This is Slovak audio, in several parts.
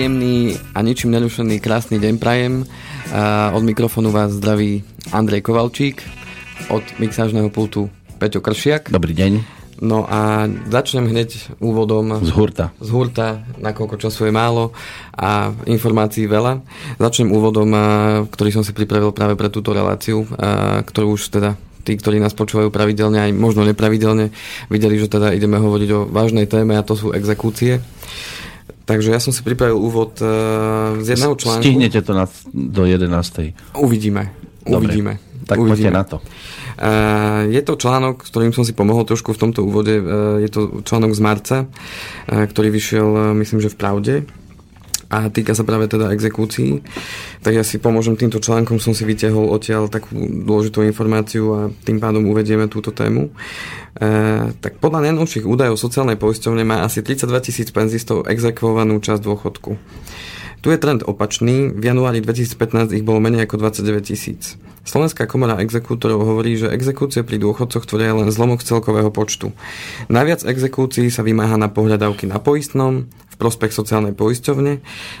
Príjemný a ničím nerušený krásny deň prajem. A od mikrofónu vás zdraví Andrej Kovalčík, od mixážneho pultu Peťo Kršiak. Dobrý deň. No a začnem hneď úvodom Z hurta. z hurta, nakoľko času je málo a informácií veľa. Začnem úvodom, ktorý som si pripravil práve pre túto reláciu, ktorú už teda tí, ktorí nás počúvajú pravidelne, aj možno nepravidelne, videli, že teda ideme hovoriť o vážnej téme a to sú exekúcie. Takže ja som si pripravil úvod uh, z jedného článku. Stihnete to na, do 11. Uvidíme. Dobre. Uvidíme. Tak Uvidíme. poďte na to. Uh, je to článok, ktorým som si pomohol trošku v tomto úvode. Uh, je to článok z marca, uh, ktorý vyšiel, myslím, že v Pravde a týka sa práve teda exekúcií. Tak ja si pomôžem týmto článkom, som si vytiahol odtiaľ takú dôležitú informáciu a tým pádom uvedieme túto tému. E, tak podľa najnovších údajov sociálnej poisťovne má asi 32 tisíc penzistov exekvovanú časť dôchodku. Tu je trend opačný. V januári 2015 ich bolo menej ako 29 tisíc. Slovenská komora exekútorov hovorí, že exekúcie pri dôchodcoch tvoria len zlomok celkového počtu. Najviac exekúcií sa vymáha na pohľadávky na poistnom, prospech sociálnej poisťovne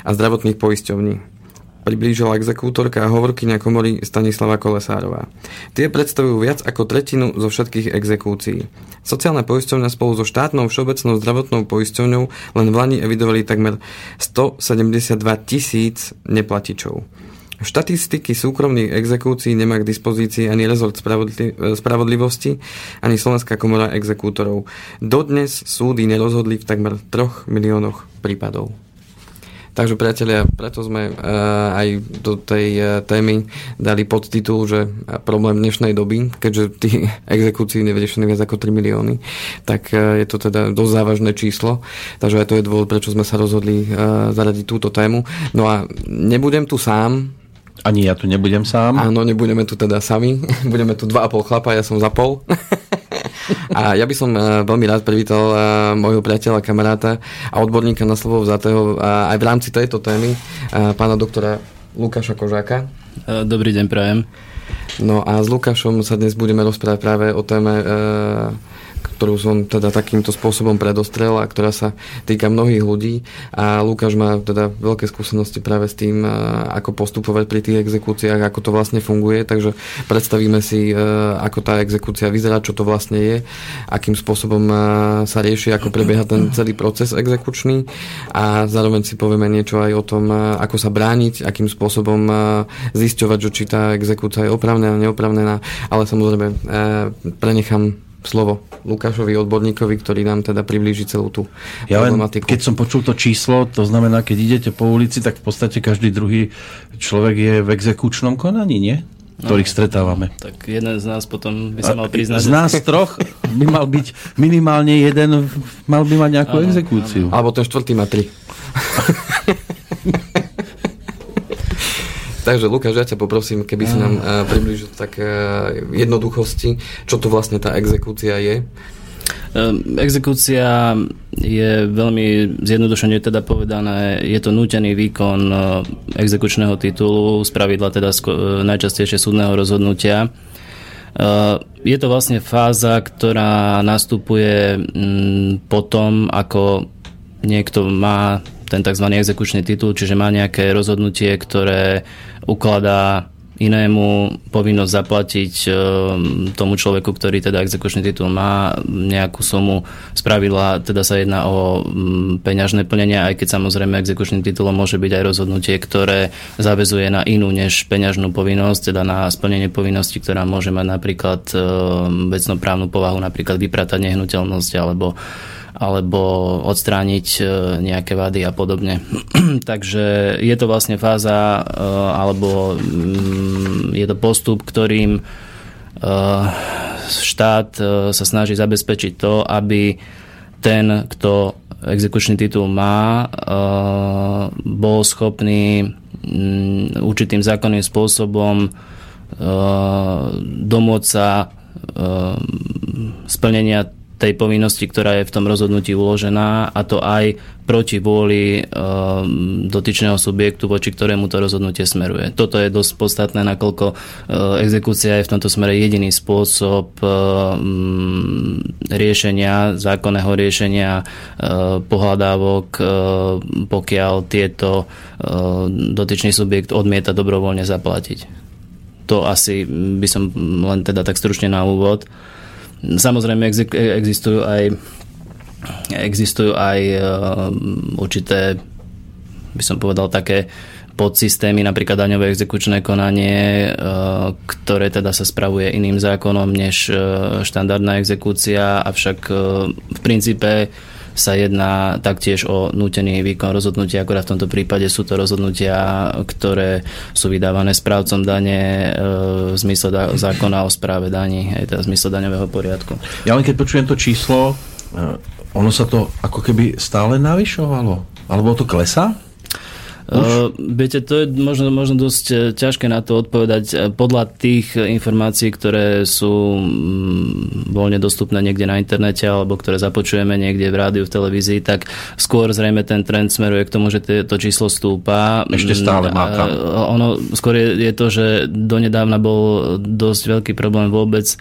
a zdravotných poisťovní priblížila exekútorka a hovorkyňa komory Stanislava Kolesárová. Tie predstavujú viac ako tretinu zo všetkých exekúcií. Sociálna poisťovňa spolu so štátnou všeobecnou zdravotnou poisťovňou len v Lani evidovali takmer 172 tisíc neplatičov. Štatistiky súkromných exekúcií nemá k dispozícii ani rezort spravodli- spravodlivosti, ani Slovenská komora exekútorov. Dodnes súdy nerozhodli v takmer 3 miliónoch prípadov. Takže priatelia, preto sme uh, aj do tej uh, témy dali podtitul, že problém dnešnej doby, keďže tých exekúcií nevyriešených viac ako 3 milióny, tak je to teda dosť závažné číslo. Takže aj to je dôvod, prečo sme sa rozhodli zaradiť túto tému. No a nebudem tu sám, Ani ja tu nebudem sám. Áno, nebudeme tu teda sami. Budeme tu dva a pol chlapa, ja som za pol. A ja by som eh, veľmi rád privítal eh, môjho priateľa, kamaráta a odborníka na slovo vzatého eh, aj v rámci tejto témy, pána doktora Lukáša Kožáka. Dobrý deň, prajem. No a s Lukášom sa dnes budeme rozprávať práve o téme ktorú som teda takýmto spôsobom predostrel a ktorá sa týka mnohých ľudí. A Lukáš má teda veľké skúsenosti práve s tým, ako postupovať pri tých exekúciách, ako to vlastne funguje, takže predstavíme si, ako tá exekúcia vyzerá, čo to vlastne je, akým spôsobom sa rieši, ako prebieha ten celý proces exekučný. A zároveň si povieme niečo aj o tom, ako sa brániť, akým spôsobom zisťovať, že či tá exekúcia je opravnená, neopravnená, ale samozrejme prenechám slovo Lukášovi, odborníkovi, ktorý nám teda priblíži celú tú Ja len, problematiku. keď som počul to číslo, to znamená, keď idete po ulici, tak v podstate každý druhý človek je v exekučnom konaní, nie? Ktorých stretávame. Tak jeden z nás potom by sa mal priznať. Z nás troch by mal byť minimálne jeden, mal by mať nejakú Áno, exekúciu. Alebo ten štvrtý má tri. Takže Lukáš, ja ťa poprosím, keby si nám uh, približil tak uh, jednoduchosti, čo to vlastne tá exekúcia je. Ehm, Exekúcia je veľmi zjednodušene teda povedané, je to nútený výkon e, exekučného titulu, z pravidla teda najčastejšie súdneho rozhodnutia. Je to vlastne fáza, ktorá nastupuje mm, potom, ako niekto má ten tzv. exekučný titul, čiže má nejaké rozhodnutie, ktoré ukladá inému povinnosť zaplatiť e, tomu človeku, ktorý teda exekučný titul má nejakú sumu. Spravidla teda sa jedná o mm, peňažné plnenie, aj keď samozrejme exekučným titulom môže byť aj rozhodnutie, ktoré zavezuje na inú než peňažnú povinnosť, teda na splnenie povinnosti, ktorá môže mať napríklad e, vecnoprávnu povahu, napríklad vypratať nehnuteľnosť alebo alebo odstrániť e, nejaké vady a podobne. Takže je to vlastne fáza, e, alebo mm, je to postup, ktorým e, štát sa snaží zabezpečiť to, aby ten, kto exekučný titul má, bol schopný mm, určitým zákonným spôsobom domôcť sa splnenia tej povinnosti, ktorá je v tom rozhodnutí uložená a to aj proti vôli dotyčného subjektu, voči ktorému to rozhodnutie smeruje. Toto je dosť podstatné, nakoľko exekúcia je v tomto smere jediný spôsob riešenia, zákonného riešenia pohľadávok, pokiaľ tieto dotyčný subjekt odmieta dobrovoľne zaplatiť. To asi by som len teda tak stručne na úvod. Samozrejme existujú aj existujú aj uh, určité by som povedal také podsystémy, napríklad daňové exekučné konanie, uh, ktoré teda sa spravuje iným zákonom než štandardná exekúcia, avšak v princípe sa jedná taktiež o nútený výkon rozhodnutia, akorát v tomto prípade sú to rozhodnutia, ktoré sú vydávané správcom dane v zmysle zákona o správe daní, aj teda v zmysle daňového poriadku. Ja len keď počujem to číslo, ono sa to ako keby stále navyšovalo? Alebo to klesá? Uh, viete, to je možno, možno dosť e, ťažké na to odpovedať. E, podľa tých informácií, ktoré sú mm, voľne dostupné niekde na internete alebo ktoré započujeme niekde v rádiu, v televízii, tak skôr zrejme ten trend smeruje k tomu, že to číslo stúpa. Ešte stále má tam. Ono skôr je, je to, že donedávna bol dosť veľký problém vôbec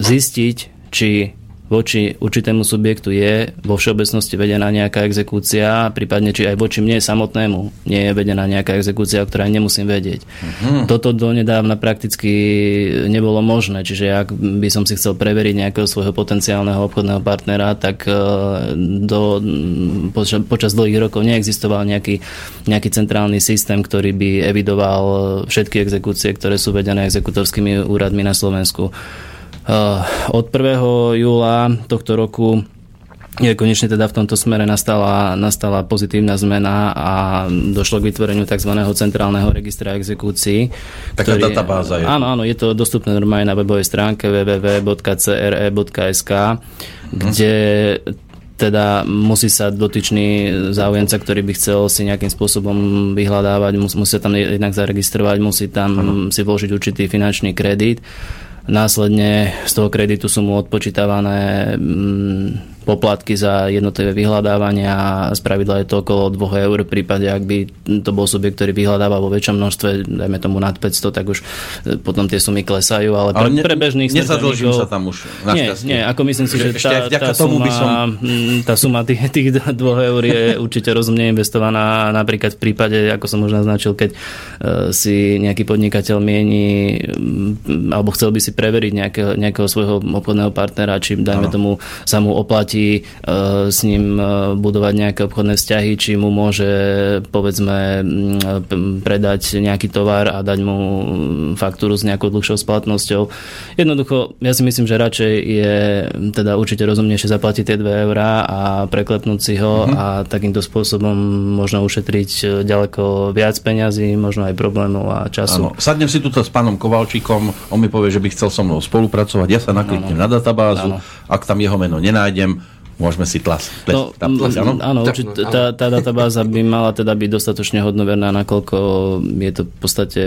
zistiť, či voči určitému subjektu je vo všeobecnosti vedená nejaká exekúcia, prípadne či aj voči mne samotnému nie je vedená nejaká exekúcia, o ktorej nemusím vedieť. Uh-huh. Toto donedávna prakticky nebolo možné, čiže ak by som si chcel preveriť nejakého svojho potenciálneho obchodného partnera, tak e, do, počas, počas dlhých rokov neexistoval nejaký, nejaký centrálny systém, ktorý by evidoval všetky exekúcie, ktoré sú vedené exekutorskými úradmi na Slovensku. Eh, od 1. júla tohto roku je konečne teda v tomto smere nastala, nastala pozitívna zmena a došlo k vytvoreniu tzv. centrálneho registra exekúcií. Taká ktorý, databáza je. Áno, áno, je to dostupné normálne na webovej stránke www.cre.sk, mhm. kde teda musí sa dotyčný záujemca, ktorý by chcel si nejakým spôsobom vyhľadávať, musí sa tam jednak zaregistrovať, musí tam ano. si vložiť určitý finančný kredit Následne z toho kreditu sú mu odpočítavané mm, poplatky za jednotlivé vyhľadávania. Z pravidla je to okolo 2 eur. V prípade, ak by to bol subjekt, ktorý vyhľadáva vo väčšom množstve, dajme tomu nad 500, tak už e, potom tie sumy klesajú. Ale, ale pre, pre bežných Nezadlžím sa tam už. Nie, nie, ako myslím si, že tá, tá, suma, by som... Mm, tá suma tých, tých 2 eur je určite rozumne investovaná napríklad v prípade, ako som už naznačil, keď e, si nejaký podnikateľ mieni mm, alebo chcel by si preveriť nejakého, nejakého svojho obchodného partnera, či dajme ano. tomu sa mu oplatí oplatí e, s ním e, budovať nejaké obchodné vzťahy, či mu môže povedzme predať nejaký tovar a dať mu faktúru s nejakou dlhšou splatnosťou. Jednoducho, ja si myslím, že radšej je teda určite rozumnejšie zaplatiť tie 2 eurá a preklepnúť si ho mm-hmm. a takýmto spôsobom možno ušetriť ďaleko viac peňazí, možno aj problémov a času. Áno. Sadnem si tu s pánom Kovalčíkom, on mi povie, že by chcel so mnou spolupracovať, ja sa nakliknem na databázu, ano. Ak tam jeho meno nenájdem, môžeme si tlas. Tles, no, tá, tles, áno, áno určite, tá, tá databáza by mala teda byť dostatočne hodnoverná, nakoľko je to v podstate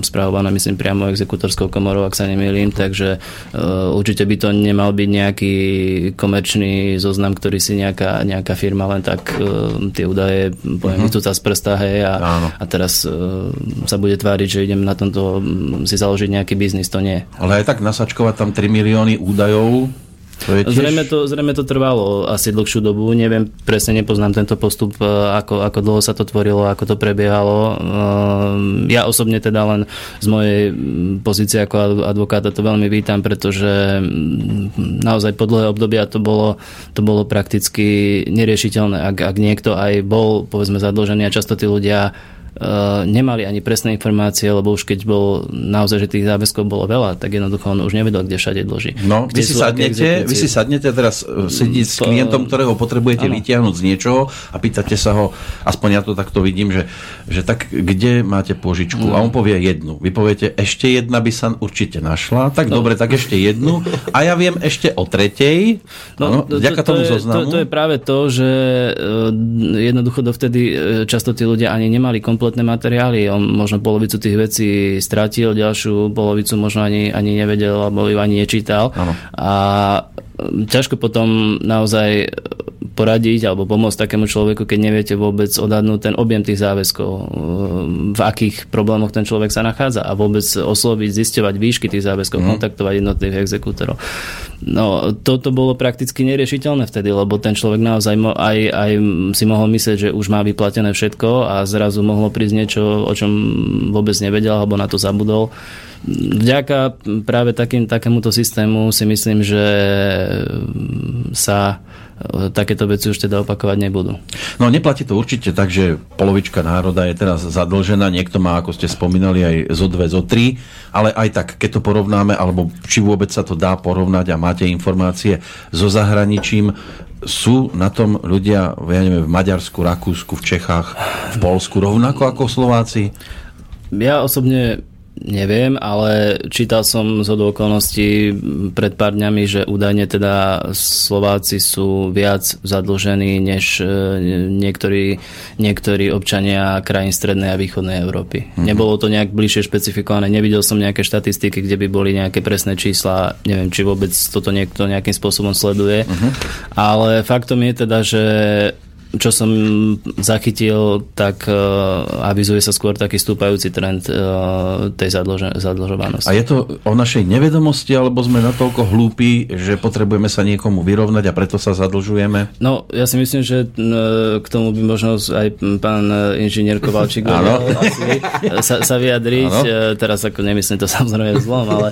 správované, myslím, priamo exekutorskou komorou, ak sa nemýlim, takže uh, určite by to nemal byť nejaký komerčný zoznam, ktorý si nejaká, nejaká firma len tak uh, tie údaje poviem, uh-huh. z prsta, hej, a, a teraz uh, sa bude tváriť, že idem na tomto si založiť nejaký biznis, to nie. Ale aj tak nasačkovať tam 3 milióny údajov to je tiež... zrejme, to, zrejme to trvalo asi dlhšiu dobu. Neviem, presne nepoznám tento postup, e, ako, ako dlho sa to tvorilo, ako to prebiehalo. E, ja osobne teda len z mojej pozície ako advokáta to veľmi vítam, pretože naozaj po dlhé obdobia to bolo, to bolo prakticky neriešiteľné. Ak, ak niekto aj bol, povedzme, zadlžený a často tí ľudia nemali ani presné informácie, lebo už keď bol naozaj, že tých záväzkov bolo veľa, tak jednoducho on už nevedel, kde všade dlží. No, vy si, sadnete, vy si sadnete teraz eh, sedieť s klientom, ktorého potrebujete ano. vytiahnuť z niečoho a pýtate sa ho, aspoň ja to takto vidím, že, že tak kde máte požičku? No. A on povie jednu. Vy poviete, ešte jedna by sa určite našla. Tak no. dobre, tak ešte jednu. A ja viem ešte o tretej. No, ano, to, to, tomu je, To, to je práve to, že eh, jednoducho dovtedy často tí ľudia ani nemali kompetenciu kompletné materiály. On možno polovicu tých vecí stratil, ďalšiu polovicu možno ani, ani nevedel, alebo ju ani nečítal. Ano. A ťažko potom naozaj poradiť alebo pomôcť takému človeku, keď neviete vôbec odhadnúť ten objem tých záväzkov, e, v akých problémoch ten človek sa nachádza a vôbec osloviť, zisťovať výšky tých záväzkov, mm. kontaktovať jednotlivých exekútorov. No, toto bolo prakticky neriešiteľné vtedy, lebo ten človek naozaj mo- aj, aj si mohol myslieť, že už má vyplatené všetko a zrazu mohlo prísť niečo, o čom vôbec nevedel alebo na to zabudol. Vďaka práve takým, takémuto systému si myslím, že sa takéto veci už teda opakovať nebudú. No neplatí to určite tak, že polovička národa je teraz zadlžená, niekto má, ako ste spomínali, aj zo dve, zo tri, ale aj tak, keď to porovnáme, alebo či vôbec sa to dá porovnať a máte informácie so zahraničím, sú na tom ľudia, ja neviem, v Maďarsku, Rakúsku, v Čechách, v Polsku rovnako ako Slováci? Ja osobne Neviem, ale čítal som z okolností pred pár dňami, že údajne teda Slováci sú viac zadlžení než e, niektorí, niektorí občania krajín strednej a východnej Európy. Mm-hmm. Nebolo to nejak bližšie špecifikované, nevidel som nejaké štatistiky, kde by boli nejaké presné čísla, neviem, či vôbec toto niekto nejakým spôsobom sleduje, mm-hmm. ale faktom je teda, že čo som zachytil, tak uh, avizuje sa skôr taký stúpajúci trend uh, tej zadlže, zadlžovanosti. A je to o našej nevedomosti, alebo sme natoľko hlúpi, že potrebujeme sa niekomu vyrovnať a preto sa zadlžujeme? No, ja si myslím, že uh, k tomu by možno aj pán inžinier Kovalčík asi sa, sa vyjadriť. Uh, teraz ako nemyslím to samozrejme zlom, ale,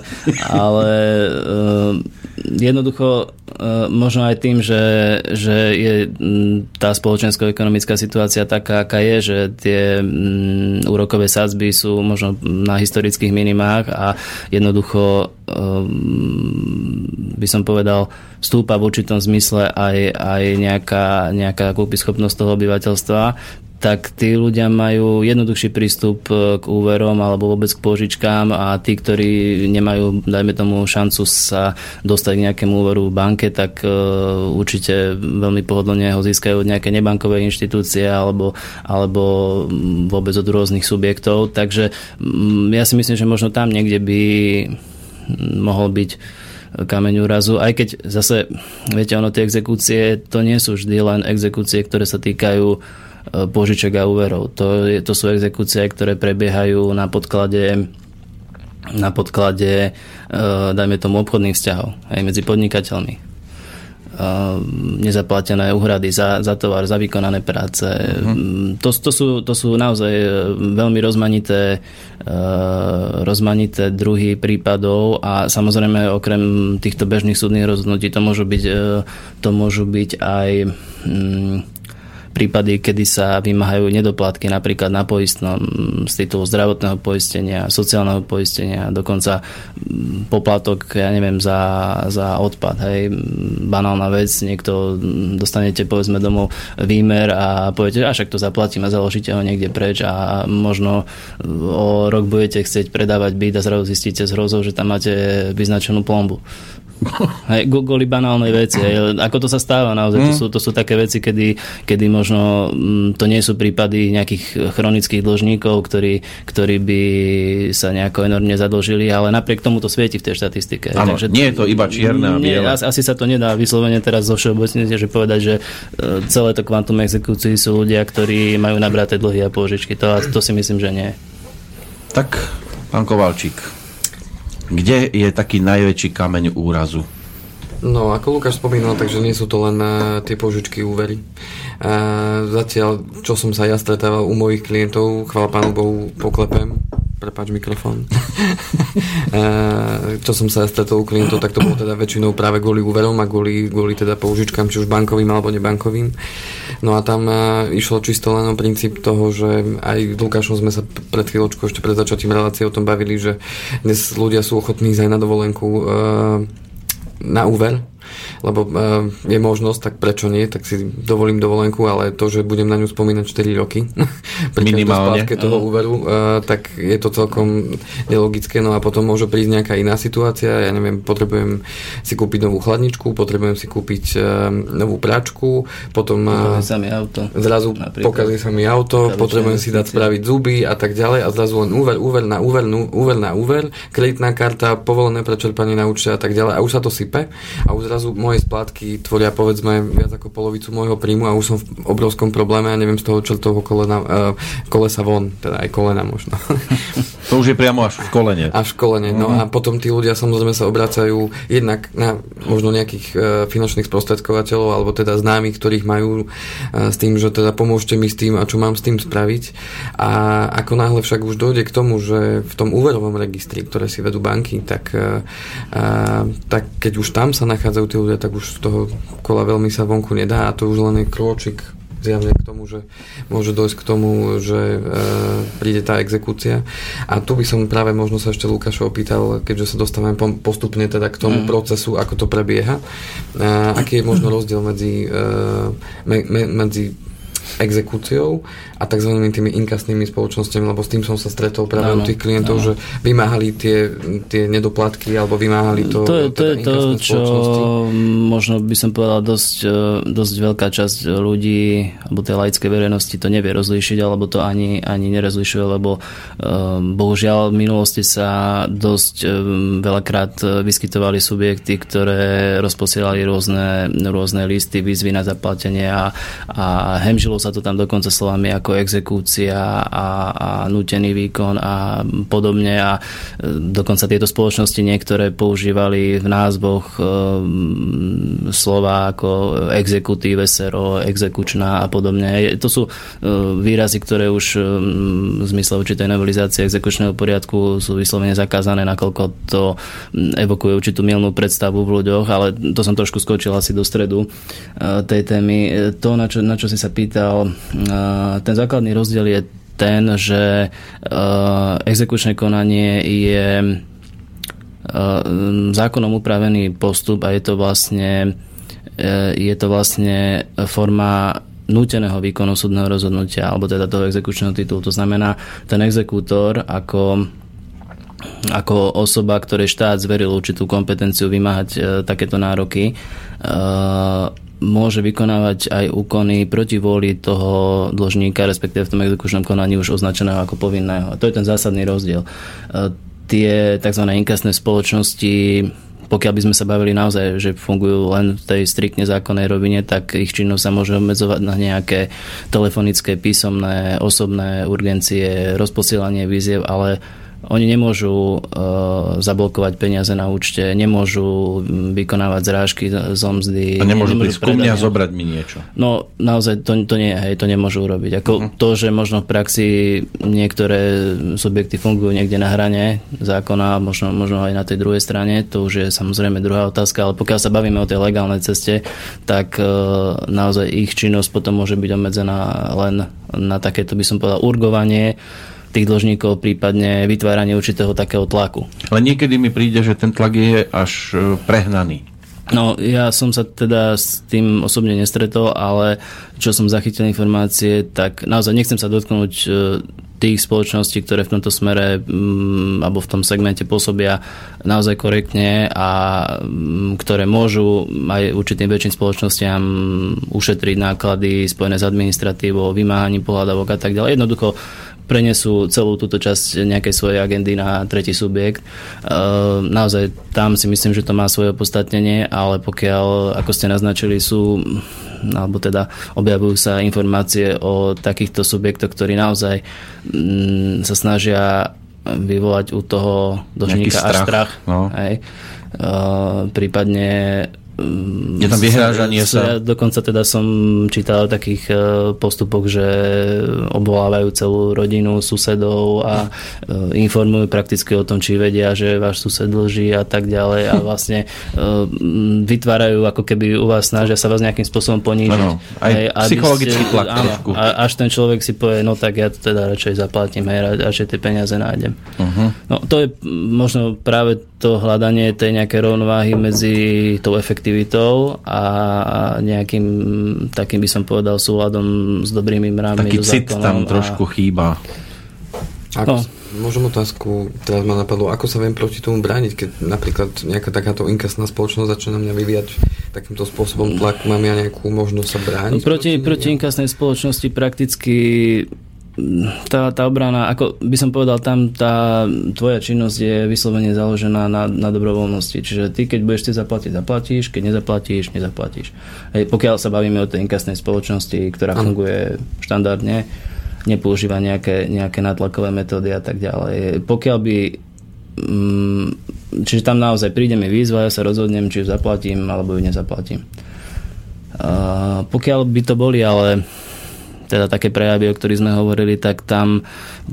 ale uh, jednoducho možno aj tým, že, že je tá spoločensko-ekonomická situácia taká, aká je, že tie úrokové sadzby sú možno na historických minimách a jednoducho um, by som povedal, stúpa v určitom zmysle aj, aj nejaká, nejaká kúpyschopnosť toho obyvateľstva tak tí ľudia majú jednoduchší prístup e, k úverom alebo vôbec k požičkám a tí, ktorí nemajú, dajme tomu, šancu sa dostať k nejakému úveru v banke, tak uh, určite veľmi pohodlne ho získajú od nejaké nebankové inštitúcie alebo, alebo vôbec od rôznych subjektov. Takže ja si myslím, že možno tam niekde by mohol byť kameň úrazu, aj keď zase, viete, ono tie exekúcie, to nie sú vždy len exekúcie, ktoré sa týkajú E, požiček a úverov. To, je, to sú exekúcie, ktoré prebiehajú na podklade na podklade, e, dajme tomu, obchodných vzťahov aj medzi podnikateľmi. E, nezaplatené úhrady za, za tovar, za vykonané práce. Uh-huh. To, to, sú, to sú naozaj veľmi rozmanité, rozmanité druhy prípadov a samozrejme okrem týchto bežných súdnych rozhodnutí to môžu byť, to môžu byť aj mm, prípady, kedy sa vymáhajú nedoplatky napríklad na poistnom z titulu zdravotného poistenia, sociálneho poistenia, dokonca mm, poplatok, ja neviem, za, za odpad. Hej, banálna vec, niekto mm, dostanete povedzme domov výmer a poviete, a však to zaplatím a založíte ho niekde preč a možno o rok budete chcieť predávať byt a zrazu zistíte z hrozou, že tam máte vyznačenú plombu. Hej, kvôli banálnej veci. Hej. Ako to sa stáva naozaj, to, mm. sú, to sú také veci, kedy, kedy možno mm, to nie sú prípady nejakých chronických dlžníkov, ktorí, ktorí by sa nejako enormne zadlžili, ale napriek tomu to svieti v tej štatistike. Áno, Takže, nie je to iba čierne a biele. Asi sa to nedá vyslovene teraz zo všeobecne, že povedať, že e, celé to kvantum exekúcií sú ľudia, ktorí majú nabraté dlhy a pôžičky. To, to si myslím, že nie. Tak, pán Kovalčík, kde je taký najväčší kameň úrazu? No, ako Lukáš spomínal, takže nie sú to len uh, tie požičky úvery. Uh, zatiaľ, čo som sa ja stretával u mojich klientov, chvála pánu Bohu, poklepem, prepáč mikrofón. Eh, čo som sa stretol u klientov, tak to bolo teda väčšinou práve kvôli úverom a kvôli, kvôli teda použičkám, či už bankovým alebo nebankovým. No a tam eh, išlo čisto len o princíp toho, že aj s Lukášom sme sa pred chvíľočkou ešte pred začatím relácie o tom bavili, že dnes ľudia sú ochotní ísť aj na dovolenku eh, na úver, lebo uh, je možnosť, tak prečo nie, tak si dovolím dovolenku, ale to, že budem na ňu spomínať 4 roky Minimálne. toho úveru, uh, tak je to celkom nelogické, no a potom môže prísť nejaká iná situácia, ja neviem, potrebujem si kúpiť novú chladničku, potrebujem si kúpiť uh, novú práčku, potom sa mi auto. zrazu pokazí sa mi auto, potrebujem si dať spraviť zuby a tak ďalej a zrazu len úver, úver na úver, úver na úver, kreditná karta, povolené prečerpanie na účte a tak ďalej a už sa to sype a už zrazu moje splátky tvoria povedzme viac ako polovicu môjho príjmu a už som v obrovskom probléme a neviem z toho čertovho kolena, uh, kolesa von, teda aj kolena možno. To už je priamo až v kolene. Až v kolene, no uh-huh. a potom tí ľudia samozrejme sa obracajú jednak na možno nejakých uh, finančných sprostredkovateľov alebo teda známych, ktorých majú uh, s tým, že teda pomôžte mi s tým a čo mám s tým spraviť. A ako náhle však už dojde k tomu, že v tom úverovom registri, ktoré si vedú banky, tak, uh, tak keď už tam sa nachádzajú tí ľudia, tak už z toho kola veľmi sa vonku nedá a to už len je krôčik zjavne k tomu, že môže dojsť k tomu, že e, príde tá exekúcia. A tu by som práve možno sa ešte Lukáša opýtal, keďže sa dostávame postupne teda k tomu mm. procesu, ako to prebieha. E, aký je možno rozdiel medzi, e, me, me, medzi exekúciou a tzv. tými inkasnými spoločnosťami, lebo s tým som sa stretol práve u tých klientov, no. že vymáhali tie, tie nedoplatky alebo vymáhali to. To je to, teda je to čo možno by som povedal dosť, e, dosť veľká časť ľudí alebo tej laickej verejnosti to nevie rozlíšiť alebo to ani, ani nerozlišuje, lebo um, bohužiaľ v minulosti sa dosť um, veľakrát vyskytovali subjekty, ktoré rozposielali rôzne, rôzne listy, výzvy na zaplatenie a, a hemžilo sa to tam dokonca slovami ako exekúcia a, a nutený výkon a podobne a e, dokonca tieto spoločnosti niektoré používali v názvoch e, slova ako exekutíve, sero, exekučná a podobne. To sú e, výrazy, ktoré už e, v zmysle určitej novelizácie exekučného poriadku sú vyslovene zakázané, nakoľko to evokuje určitú milnú predstavu v ľuďoch, ale to som trošku skočil asi do stredu e, tej témy. To, na čo, na čo si sa pýtal, ten základný rozdiel je ten, že uh, exekučné konanie je uh, zákonom upravený postup a je to vlastne je to vlastne forma núteného výkonu súdneho rozhodnutia alebo teda toho exekučného titulu. To znamená, ten exekútor ako ako osoba, ktorej štát zveril určitú kompetenciu vymáhať e, takéto nároky, e, môže vykonávať aj úkony proti vôli toho dlžníka, respektíve v tom exekučnom konaní už označeného ako povinného. A to je ten zásadný rozdiel. E, tie tzv. inkasné spoločnosti pokiaľ by sme sa bavili naozaj, že fungujú len v tej striktne zákonnej rovine, tak ich činnosť sa môže obmedzovať na nejaké telefonické, písomné, osobné urgencie, rozposielanie víziev, ale oni nemôžu uh, zablokovať peniaze na účte, nemôžu vykonávať zrážky z omzdy. A nemôžu, nemôžu prísť a zobrať mi niečo. No naozaj to, to nie, hej, to nemôžu urobiť. Ako uh-huh. to, že možno v praxi niektoré subjekty fungujú niekde na hrane zákona, možno, možno aj na tej druhej strane, to už je samozrejme druhá otázka, ale pokiaľ sa bavíme o tej legálnej ceste, tak uh, naozaj ich činnosť potom môže byť obmedzená len na takéto, by som povedal, urgovanie tých dlžníkov, prípadne vytváranie určitého takého tlaku. Ale niekedy mi príde, že ten tlak je až e, prehnaný. No, ja som sa teda s tým osobne nestretol, ale čo som zachytil informácie, tak naozaj nechcem sa dotknúť e, tých spoločností, ktoré v tomto smere m, alebo v tom segmente pôsobia naozaj korektne a m, ktoré môžu aj určitým väčším spoločnostiam ušetriť náklady spojené s administratívou, vymáhaním pohľadavok a tak ďalej. Jednoducho prenesú celú túto časť nejakej svojej agendy na tretí subjekt. Ehm, naozaj tam si myslím, že to má svoje opodstatnenie, ale pokiaľ, ako ste naznačili, sú alebo teda objavujú sa informácie o takýchto subjektoch, ktorí naozaj mm, sa snažia vyvolať u toho dožníka až strach. No. Hej. Uh, prípadne je tam vyhrážanie sa? Ja dokonca teda som čítal o takých e, postupoch, že obvolávajú celú rodinu susedov a e, informujú prakticky o tom, či vedia, že váš sused dlží a tak ďalej a vlastne e, vytvárajú ako keby u vás snažia sa vás nejakým spôsobom ponížiť. Ano, aj hej, psychologický tlak áno, trošku. A až ten človek si povie, no tak ja to teda radšej zaplatím, hej, radšej tie peniaze nájdem. Uh-huh. No to je možno práve to hľadanie tej nejakej rovnováhy medzi tou efektivnosťou aktivitou a nejakým takým by som povedal súladom s dobrými mrávmi. Taký cit tam trošku a... chýba. Ako, no. Môžem otázku, teraz ma napadlo, ako sa viem proti tomu brániť, keď napríklad nejaká takáto inkasná spoločnosť začne na mňa vyvíjať takýmto spôsobom tlak, mám ja nejakú možnosť sa brániť? Proti, proti, proti inkasnej spoločnosti prakticky tá, tá obrana, ako by som povedal, tam tá tvoja činnosť je vyslovene založená na, na dobrovoľnosti. Čiže ty, keď budeš chcieť zaplatiť, zaplatíš, keď nezaplatíš, nezaplatíš. Hej, pokiaľ sa bavíme o tej inkasnej spoločnosti, ktorá ano. funguje štandardne, nepoužíva nejaké, nejaké natlakové metódy a tak ďalej. Pokiaľ by mm, čiže tam naozaj príde mi výzva, ja sa rozhodnem, či ju zaplatím, alebo ju nezaplatím. Uh, pokiaľ by to boli ale teda také prejavy, o ktorých sme hovorili, tak tam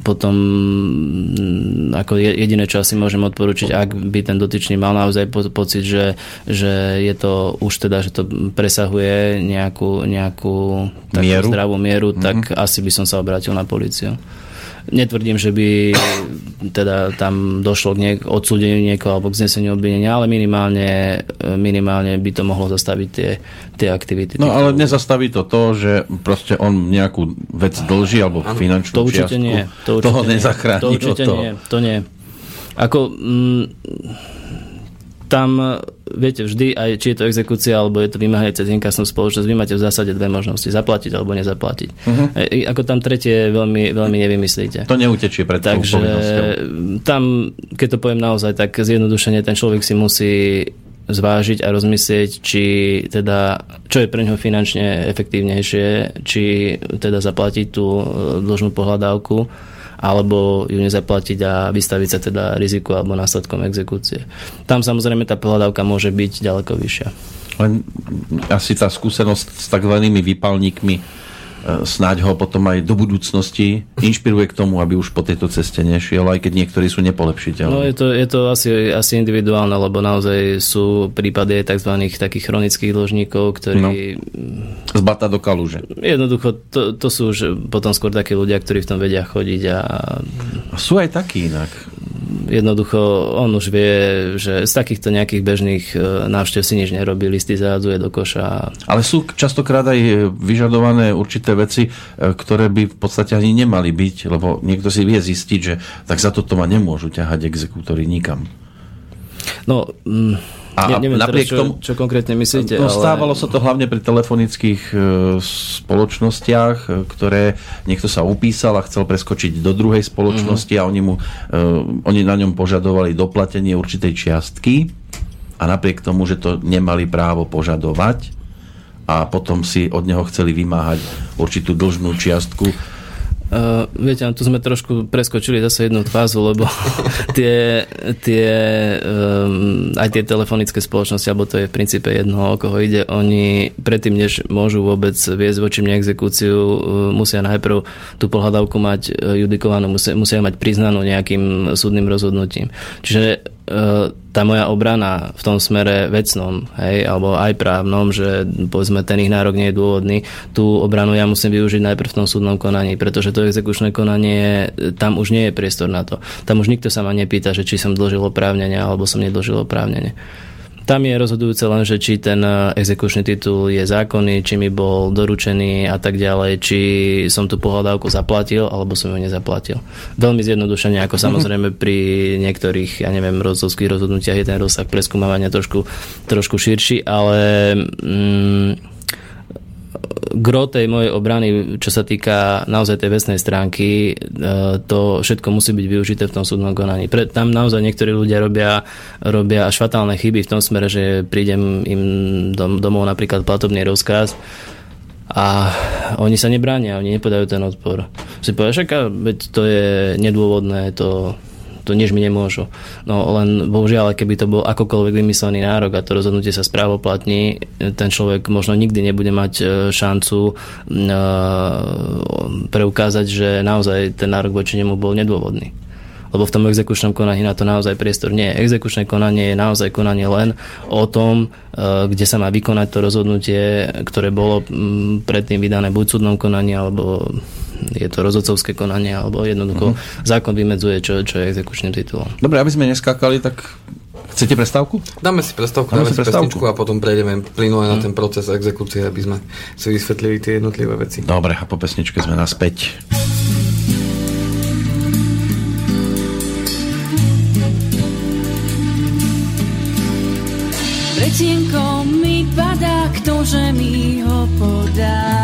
potom mm, ako jediné, čo asi môžem odporučiť, ak by ten dotyčný mal naozaj po, pocit, že, že je to už teda, že to presahuje nejakú, nejakú mieru. zdravú mieru, mm-hmm. tak asi by som sa obrátil na policiu. Netvrdím, že by teda tam došlo k niek- odsúdeniu niekoho alebo k zneseniu obvinenia, ale minimálne, minimálne by to mohlo zastaviť tie, tie aktivity. No ale nezastaví to to, že proste on nejakú vec dlží alebo finančnú to určite čiastku. Nie, to určite toho nezachráni. To určite to. nie. To nie. Ako... Mm, tam, viete, vždy, aj či je to exekúcia, alebo je to vymáhanie cez inkasnú spoločnosť, vy máte v zásade dve možnosti, zaplatiť alebo nezaplatiť. Uh-huh. E, ako tam tretie veľmi, veľmi nevymyslíte. To neutečie pred Takže tam, keď to poviem naozaj, tak zjednodušene ten človek si musí zvážiť a rozmyslieť, či teda, čo je pre neho finančne efektívnejšie, či teda zaplatiť tú e, dlžnú pohľadávku, alebo ju nezaplatiť a vystaviť sa teda riziku alebo následkom exekúcie. Tam samozrejme tá pohľadávka môže byť ďaleko vyššia. Len asi tá skúsenosť s tzv. vypalníkmi snáď ho potom aj do budúcnosti inšpiruje k tomu, aby už po tejto ceste nešiel, aj keď niektorí sú nepolepšiteľní. No je to, je to asi, asi individuálne, lebo naozaj sú prípady tzv. takých chronických dlžníkov, ktorí... No. Z bata do kaluže. Jednoducho, to, to sú už potom skôr takí ľudia, ktorí v tom vedia chodiť a... a sú aj takí inak jednoducho on už vie, že z takýchto nejakých bežných e, návštev si nič nerobí, listy zahadzuje do koša. Ale sú častokrát aj vyžadované určité veci, e, ktoré by v podstate ani nemali byť, lebo niekto si vie zistiť, že tak za toto ma nemôžu ťahať exekútory nikam. No, mm, a neviem napriek teraz, čo, tomu, čo konkrétne myslíte. No, ale... Stávalo sa to hlavne pri telefonických e, spoločnostiach, e, ktoré niekto sa upísal a chcel preskočiť do druhej spoločnosti mm-hmm. a oni, mu, e, oni na ňom požadovali doplatenie určitej čiastky a napriek tomu, že to nemali právo požadovať a potom si od neho chceli vymáhať určitú dlžnú čiastku, Uh, viete, tu sme trošku preskočili zase jednu fázu, lebo tie, tie, um, aj tie telefonické spoločnosti, alebo to je v princípe jedno, o koho ide, oni predtým, než môžu vôbec viesť voči mne exekúciu, uh, musia najprv tú pohľadavku mať judikovanú, musia, musia mať priznanú nejakým súdnym rozhodnutím. Čiže E, tá moja obrana v tom smere vecnom, hej, alebo aj právnom, že povedzme ten ich nárok nie je dôvodný, tú obranu ja musím využiť najprv v tom súdnom konaní, pretože to exekučné konanie, tam už nie je priestor na to. Tam už nikto sa ma nepýta, že či som dlžil oprávnenie alebo som nedlžil oprávnenie. Tam je rozhodujúce len, že či ten e, exekučný titul je zákonný, či mi bol doručený a tak ďalej, či som tú pohľadávku zaplatil alebo som ju nezaplatil. Veľmi zjednodušene, ako samozrejme pri niektorých, ja neviem, rozhodských rozhodnutiach je ten rozsah preskúmavania trošku, trošku širší, ale mm, gro tej mojej obrany, čo sa týka naozaj tej vecnej stránky, e, to všetko musí byť využité v tom súdnom konaní. Pre, tam naozaj niektorí ľudia robia, robia až fatálne chyby v tom smere, že prídem im dom, domov napríklad platobný rozkaz a oni sa nebránia, oni nepodajú ten odpor. Si povedia, že to je nedôvodné, to to nič mi nemôžu. No len bohužiaľ, keby to bol akokoľvek vymyslený nárok a to rozhodnutie sa správoplatní, ten človek možno nikdy nebude mať e, šancu e, preukázať, že naozaj ten nárok voči nemu bol nedôvodný lebo v tom exekučnom konaní na to naozaj priestor nie je. Exekučné konanie je naozaj konanie len o tom, e, kde sa má vykonať to rozhodnutie, ktoré bolo predtým vydané buď súdnom konaní, alebo je to rozhodcovské konanie, alebo jednoducho uh-huh. zákon vymedzuje, čo, čo je exekučným titulom. Dobre, aby sme neskákali, tak Chcete prestávku? Dáme si prestávku, dáme, dáme si prestávku a potom prejdeme plynule na ten proces exekúcie, aby sme si vysvetlili tie jednotlivé veci. Dobre, a po pesničke sme naspäť. Vretienko mi padá, ktože mi ho podá.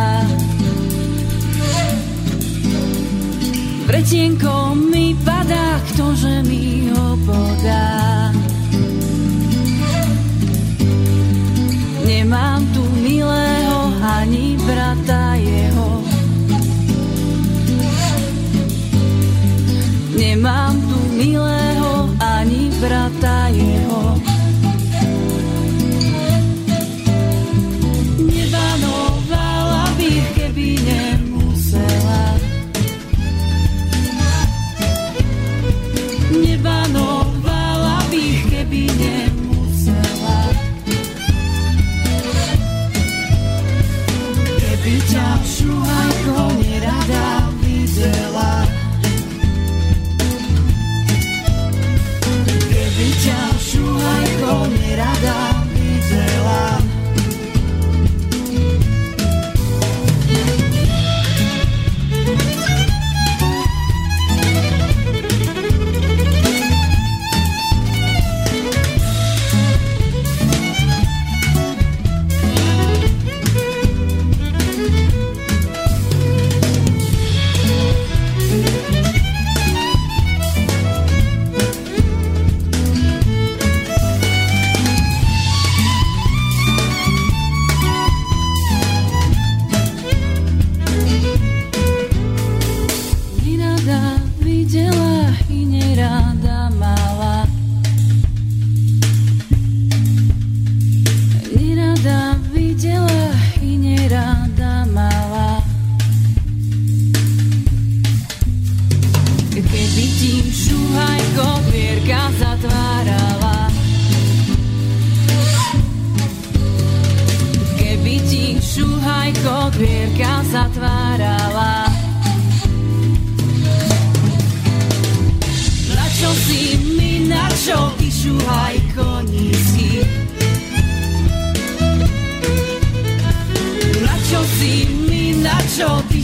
Vretienko mi padá, ktože mi ho podá. Nemám tu milého ani brata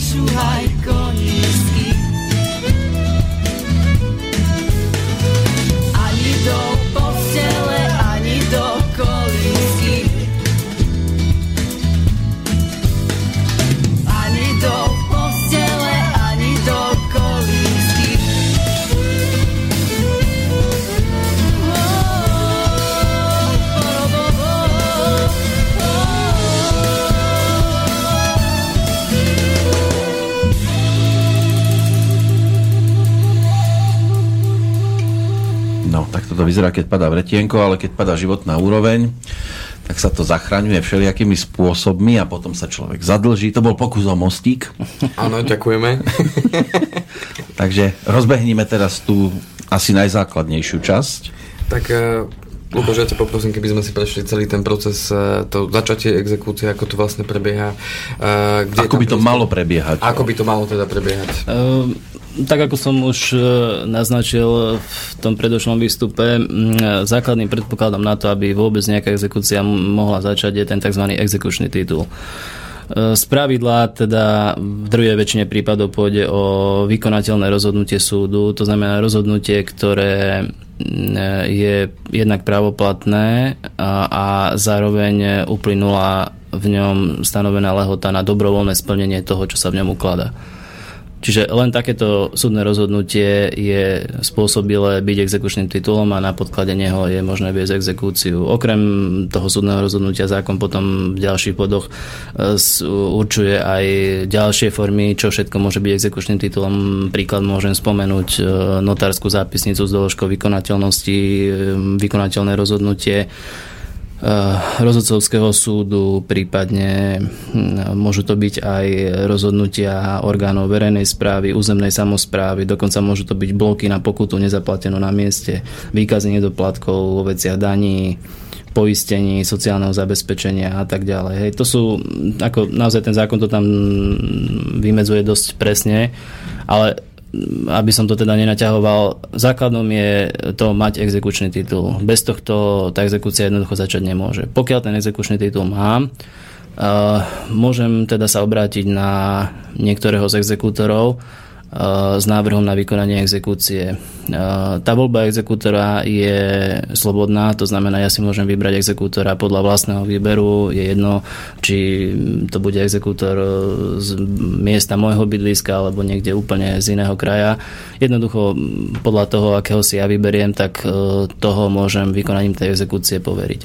Too high. Vyzerá, keď padá vretienko, ale keď padá životná úroveň, tak sa to zachraňuje všelijakými spôsobmi a potom sa človek zadlží. To bol pokus o mostík. Áno, ďakujeme. Takže rozbehníme teraz tú asi najzákladnejšiu časť. Tak uh... Lukáš, ja ťa poprosím, keby sme si prešli celý ten proces, e, to začatie exekúcie, ako to vlastne prebieha. E, kde ako by to malo prebiehať? Ako by to malo teda prebiehať? Uh, tak ako som už e, naznačil v tom predošlom výstupe, základným predpokladom na to, aby vôbec nejaká exekúcia mohla začať, je ten tzv. exekučný titul. Z pravidla teda v druhej väčšine prípadov pôjde o vykonateľné rozhodnutie súdu, to znamená rozhodnutie, ktoré je jednak pravoplatné a, a zároveň uplynula v ňom stanovená lehota na dobrovoľné splnenie toho, čo sa v ňom ukladá. Čiže len takéto súdne rozhodnutie je spôsobilé byť exekučným titulom a na podklade neho je možné viesť exekúciu. Okrem toho súdneho rozhodnutia zákon potom v ďalších bodoch e, určuje aj ďalšie formy, čo všetko môže byť exekučným titulom. Príklad môžem spomenúť e, notárskú zápisnicu s doložkou vykonateľnosti, e, vykonateľné rozhodnutie, rozhodcovského súdu, prípadne hm, môžu to byť aj rozhodnutia orgánov verejnej správy, územnej samozprávy, dokonca môžu to byť bloky na pokutu nezaplatenú na mieste, výkazy nedoplatkov vo veciach daní, poistení, sociálneho zabezpečenia a tak ďalej. Hej, to sú, ako naozaj ten zákon to tam vymedzuje dosť presne, ale aby som to teda nenaťahoval, základom je to mať exekučný titul. Bez tohto tá exekúcia jednoducho začať nemôže. Pokiaľ ten exekučný titul mám, môžem teda sa obrátiť na niektorého z exekútorov, s návrhom na vykonanie exekúcie. Tá voľba exekútora je slobodná, to znamená, ja si môžem vybrať exekútora podľa vlastného výberu. Je jedno, či to bude exekútor z miesta môjho bydliska alebo niekde úplne z iného kraja. Jednoducho podľa toho, akého si ja vyberiem, tak e, toho môžem vykonaním tej exekúcie poveriť.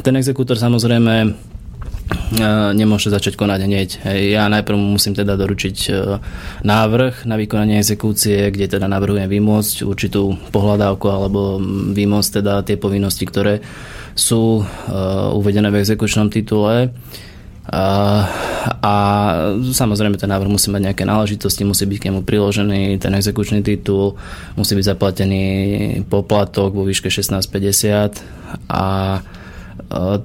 Ten exekútor samozrejme nemôže začať konať hneď. Ja najprv musím teda doručiť e, návrh na vykonanie exekúcie, kde teda navrhujem vymôcť určitú pohľadávku alebo vymôcť teda tie povinnosti, ktoré sú e, uvedené v exekučnom titule. A, a samozrejme ten návrh musí mať nejaké náležitosti, musí byť k nemu priložený ten exekučný titul, musí byť zaplatený poplatok vo výške 1650 a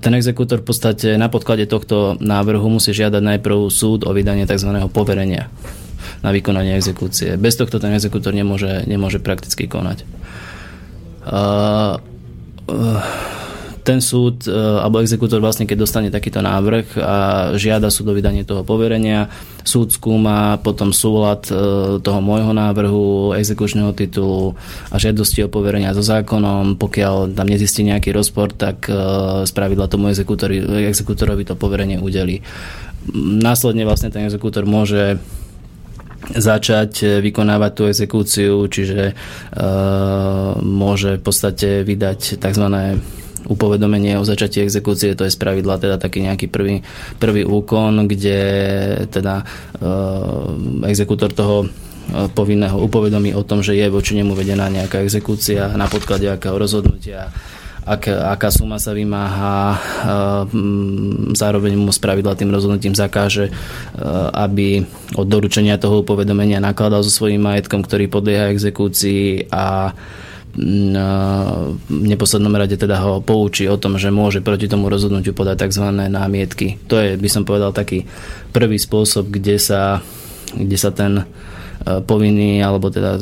ten exekútor v podstate na podklade tohto návrhu musí žiadať najprv súd o vydanie tzv. poverenia na vykonanie exekúcie. Bez tohto ten exekútor nemôže, nemôže prakticky konať. Uh, uh, ten súd e, alebo exekútor vlastne, keď dostane takýto návrh a žiada súd o vydanie toho poverenia, súd skúma potom súlad e, toho môjho návrhu, exekučného titulu a žiadosti o poverenia so zákonom. Pokiaľ tam nezistí nejaký rozpor, tak e, spravidla tomu exekútorovi to poverenie udeli. Následne vlastne ten exekútor môže začať vykonávať tú exekúciu, čiže e, môže v podstate vydať tzv upovedomenie o začatí exekúcie, to je spravidla teda taký nejaký prvý, prvý úkon, kde teda e, exekútor toho e, povinného upovedomí o tom, že je voči nemu vedená nejaká exekúcia na podklade akého rozhodnutia ak, aká suma sa vymáha, e, zároveň mu spravidla tým rozhodnutím zakáže, aby od doručenia toho upovedomenia nakladal so svojím majetkom, ktorý podlieha exekúcii a v neposlednom rade teda ho poučí o tom, že môže proti tomu rozhodnutiu podať tzv. námietky. To je, by som povedal, taký prvý spôsob, kde sa, kde sa ten e, povinný, alebo teda,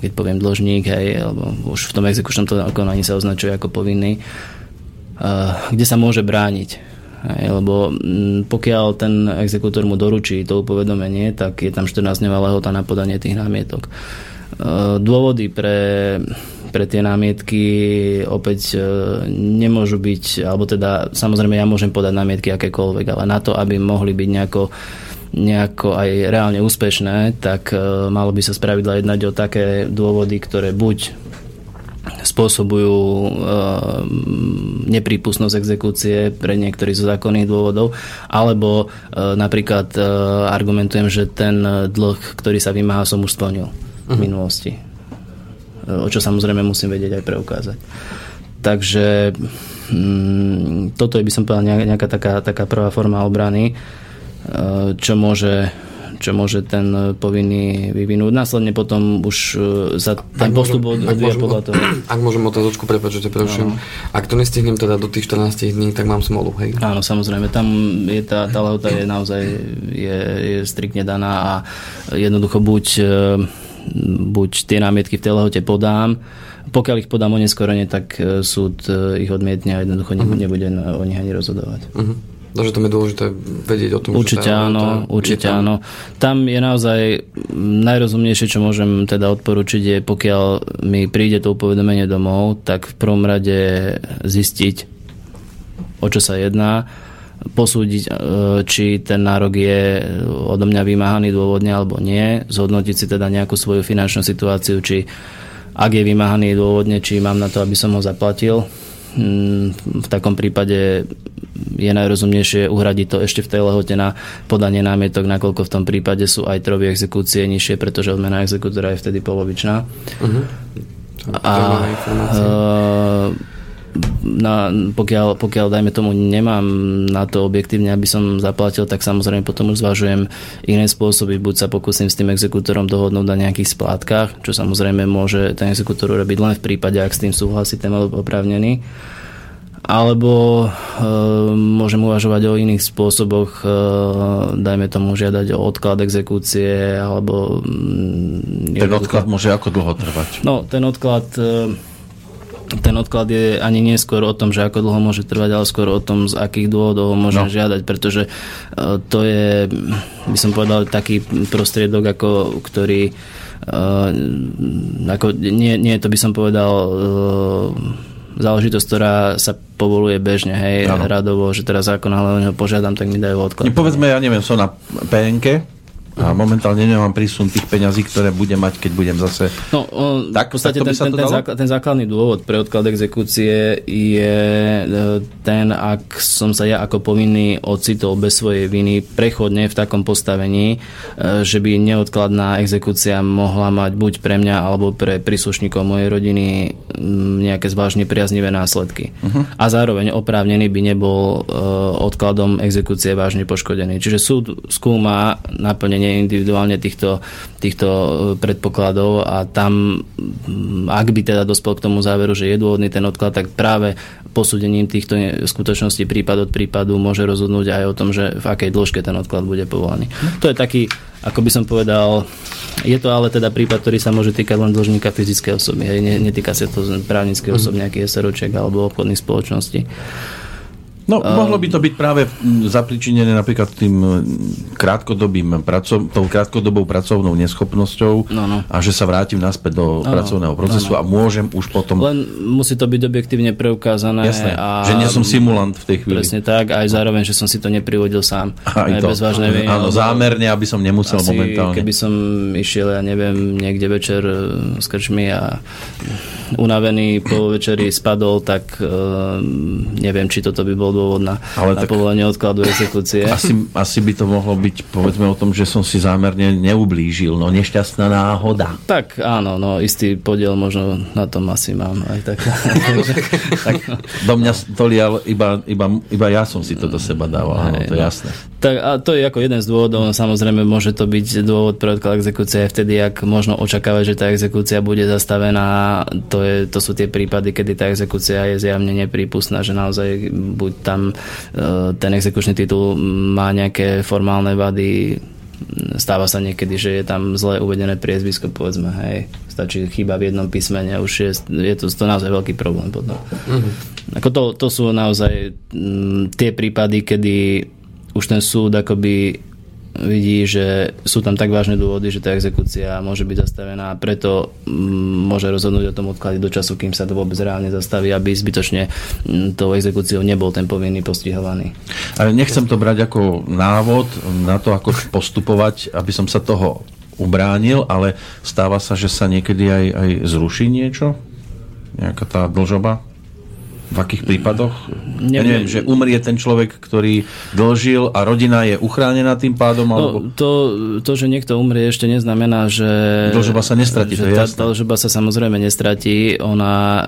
keď poviem dlžník, hej, alebo už v tom exekučnom konaní sa označuje ako povinný, e, kde sa môže brániť. Hej, lebo pokiaľ ten exekútor mu doručí to upovedomenie, tak je tam 14-dňová lehota na podanie tých námietok. E, dôvody pre pre tie námietky opäť e, nemôžu byť, alebo teda samozrejme ja môžem podať námietky akékoľvek, ale na to, aby mohli byť nejako nejako aj reálne úspešné, tak e, malo by sa spravidla jednať o také dôvody, ktoré buď spôsobujú e, neprípustnosť exekúcie pre niektorých zo zákonných dôvodov, alebo e, napríklad e, argumentujem, že ten dlh, ktorý sa vymáha, som už splnil v mhm. minulosti o čo samozrejme musím vedieť aj preukázať. Takže mm, toto je by som povedal nejaká taká, taká prvá forma obrany, e, čo môže čo môže ten povinný vyvinúť. Následne potom už e, za ten ak postup môžem, odvíja podľa toho. Ak môžem otázočku, prepáč, že no. Ak to nestihnem teda do tých 14 dní, tak mám smolu, hej? Áno, samozrejme. Tam je tá, tá lehota je naozaj je, je striktne daná a jednoducho buď e, buď tie námietky v tej lehote podám, pokiaľ ich podám oneskorene, tak e, súd e, ich odmietne a jednoducho uh-huh. nebude o nich ani rozhodovať. Uh-huh. Takže tam je dôležité vedieť o tom, určite že tá, áno, tá, určite tam... áno. Tam je naozaj najrozumnejšie, čo môžem teda odporučiť, je pokiaľ mi príde to upovedomenie domov, tak v prvom rade zistiť, o čo sa jedná, posúdiť, e, či ten nárok je odo mňa vymáhaný dôvodne alebo nie, zhodnotiť si teda nejakú svoju finančnú situáciu, či ak je vymáhaný dôvodne, či mám na to, aby som ho zaplatil. Mm, v takom prípade je najrozumnejšie uhradiť to ešte v tej lehote na podanie námietok, nakoľko v tom prípade sú aj trovy exekúcie nižšie, pretože odmena exekútora je vtedy polovičná. Uh-huh. A, na, pokiaľ, pokiaľ dajme tomu nemám na to objektívne, aby som zaplatil, tak samozrejme potom už zvažujem iné spôsoby. Buď sa pokúsim s tým exekútorom dohodnúť na nejakých splátkach, čo samozrejme môže ten exekútor urobiť len v prípade, ak s tým súhlasí ten oprávnený alebo e, môžem uvažovať o iných spôsoboch, e, dajme tomu žiadať o odklad exekúcie, alebo... Mm, ten odklad môže ako dlho trvať? No, ten odklad... E, ten odklad je ani nie skôr o tom, že ako dlho môže trvať, ale skôr o tom, z akých dôvodov ho môžem no. žiadať, pretože e, to je, by som povedal, taký prostriedok, ako, ktorý uh, ako, nie, nie, to by som povedal uh, záležitosť, ktorá sa povoluje bežne, hej, ano. radovo, že teraz zákon, ale o neho požiadam, tak mi dajú odklad. Povedzme, ja neviem, som na PNK, a momentálne nemám prísun tých peňazí, ktoré budem mať, keď budem zase... No, o, tak, v podstate ten, ten, ten, základ, ten základný dôvod pre odklad exekúcie je e, ten, ak som sa ja ako povinný ocitol bez svojej viny prechodne v takom postavení, e, že by neodkladná exekúcia mohla mať buď pre mňa alebo pre príslušníkov mojej rodiny nejaké zvláštne priaznivé následky. Uh-huh. A zároveň oprávnený by nebol e, odkladom exekúcie vážne poškodený. Čiže súd skúma naplnenie naplnenie individuálne týchto, týchto e, predpokladov a tam, ak by teda dospel k tomu záveru, že je dôvodný ten odklad, tak práve posúdením týchto skutočností prípad od prípadu môže rozhodnúť aj o tom, že v akej dĺžke ten odklad bude povolaný. To je taký, ako by som povedal, je to ale teda prípad, ktorý sa môže týkať len dlžníka fyzickej osoby. Hej. Netýka sa to právnickej osoby, mhm. nejakých SROčiek alebo obchodných spoločností. No, um, mohlo by to byť práve zapričinené napríklad tým krátkodobým pracov, tou krátkodobou pracovnou neschopnosťou no, no. a že sa vrátim naspäť do no, pracovného procesu no, no. a môžem už potom... Len musí to byť objektívne preukázané. Jasné, a... že nie som simulant v tej chvíli. Presne tak, aj zároveň, že som si to neprivodil sám. Aj to. Bez vážnej viny. Áno, zámerne, aby som nemusel asi, momentálne. Keby som išiel, ja neviem, niekde večer s krčmi a unavený po večeri spadol, tak uh, neviem, či toto by bol dôvod na, Ale na povolenie odkladu exekúcie. Asi, asi by to mohlo byť, povedzme o tom, že som si zámerne neublížil, no nešťastná náhoda. Tak áno, no istý podiel možno na tom asi mám aj tak. tak do mňa to lial, iba, iba, iba ja som si to do seba dával, áno, to je no. jasné. Tak a to je ako jeden z dôvodov, no, samozrejme môže to byť dôvod pre odklad exekúcie vtedy, ak možno očakávať, že tá exekúcia bude zastavená, to je, to sú tie prípady, kedy tá exekúcia je zjavne neprípustná, že naozaj buď tam e, ten exekučný titul má nejaké formálne vady, stáva sa niekedy, že je tam zle uvedené priezvisko, povedzme, hej, stačí chyba v jednom písmene, už je, je to, to naozaj veľký problém potom. Mm-hmm. Ako to, to sú naozaj m, tie prípady, kedy už ten súd akoby vidí, že sú tam tak vážne dôvody, že tá exekúcia môže byť zastavená a preto mm, môže rozhodnúť o tom odklade do času, kým sa to vôbec reálne zastaví, aby zbytočne mm, tou exekúciou nebol ten povinný postihovaný. Ale nechcem to brať ako návod na to, ako postupovať, aby som sa toho ubránil, ale stáva sa, že sa niekedy aj, aj zruší niečo? Nejaká tá dlžoba? V akých prípadoch? Neviem. Ja neviem, že umrie ten človek, ktorý dlžil a rodina je uchránená tým pádom? No, alebo... to, to, že niekto umrie, ešte neznamená, že... Dlžoba sa nestratí, že tá, dlžoba sa samozrejme nestratí. Ona,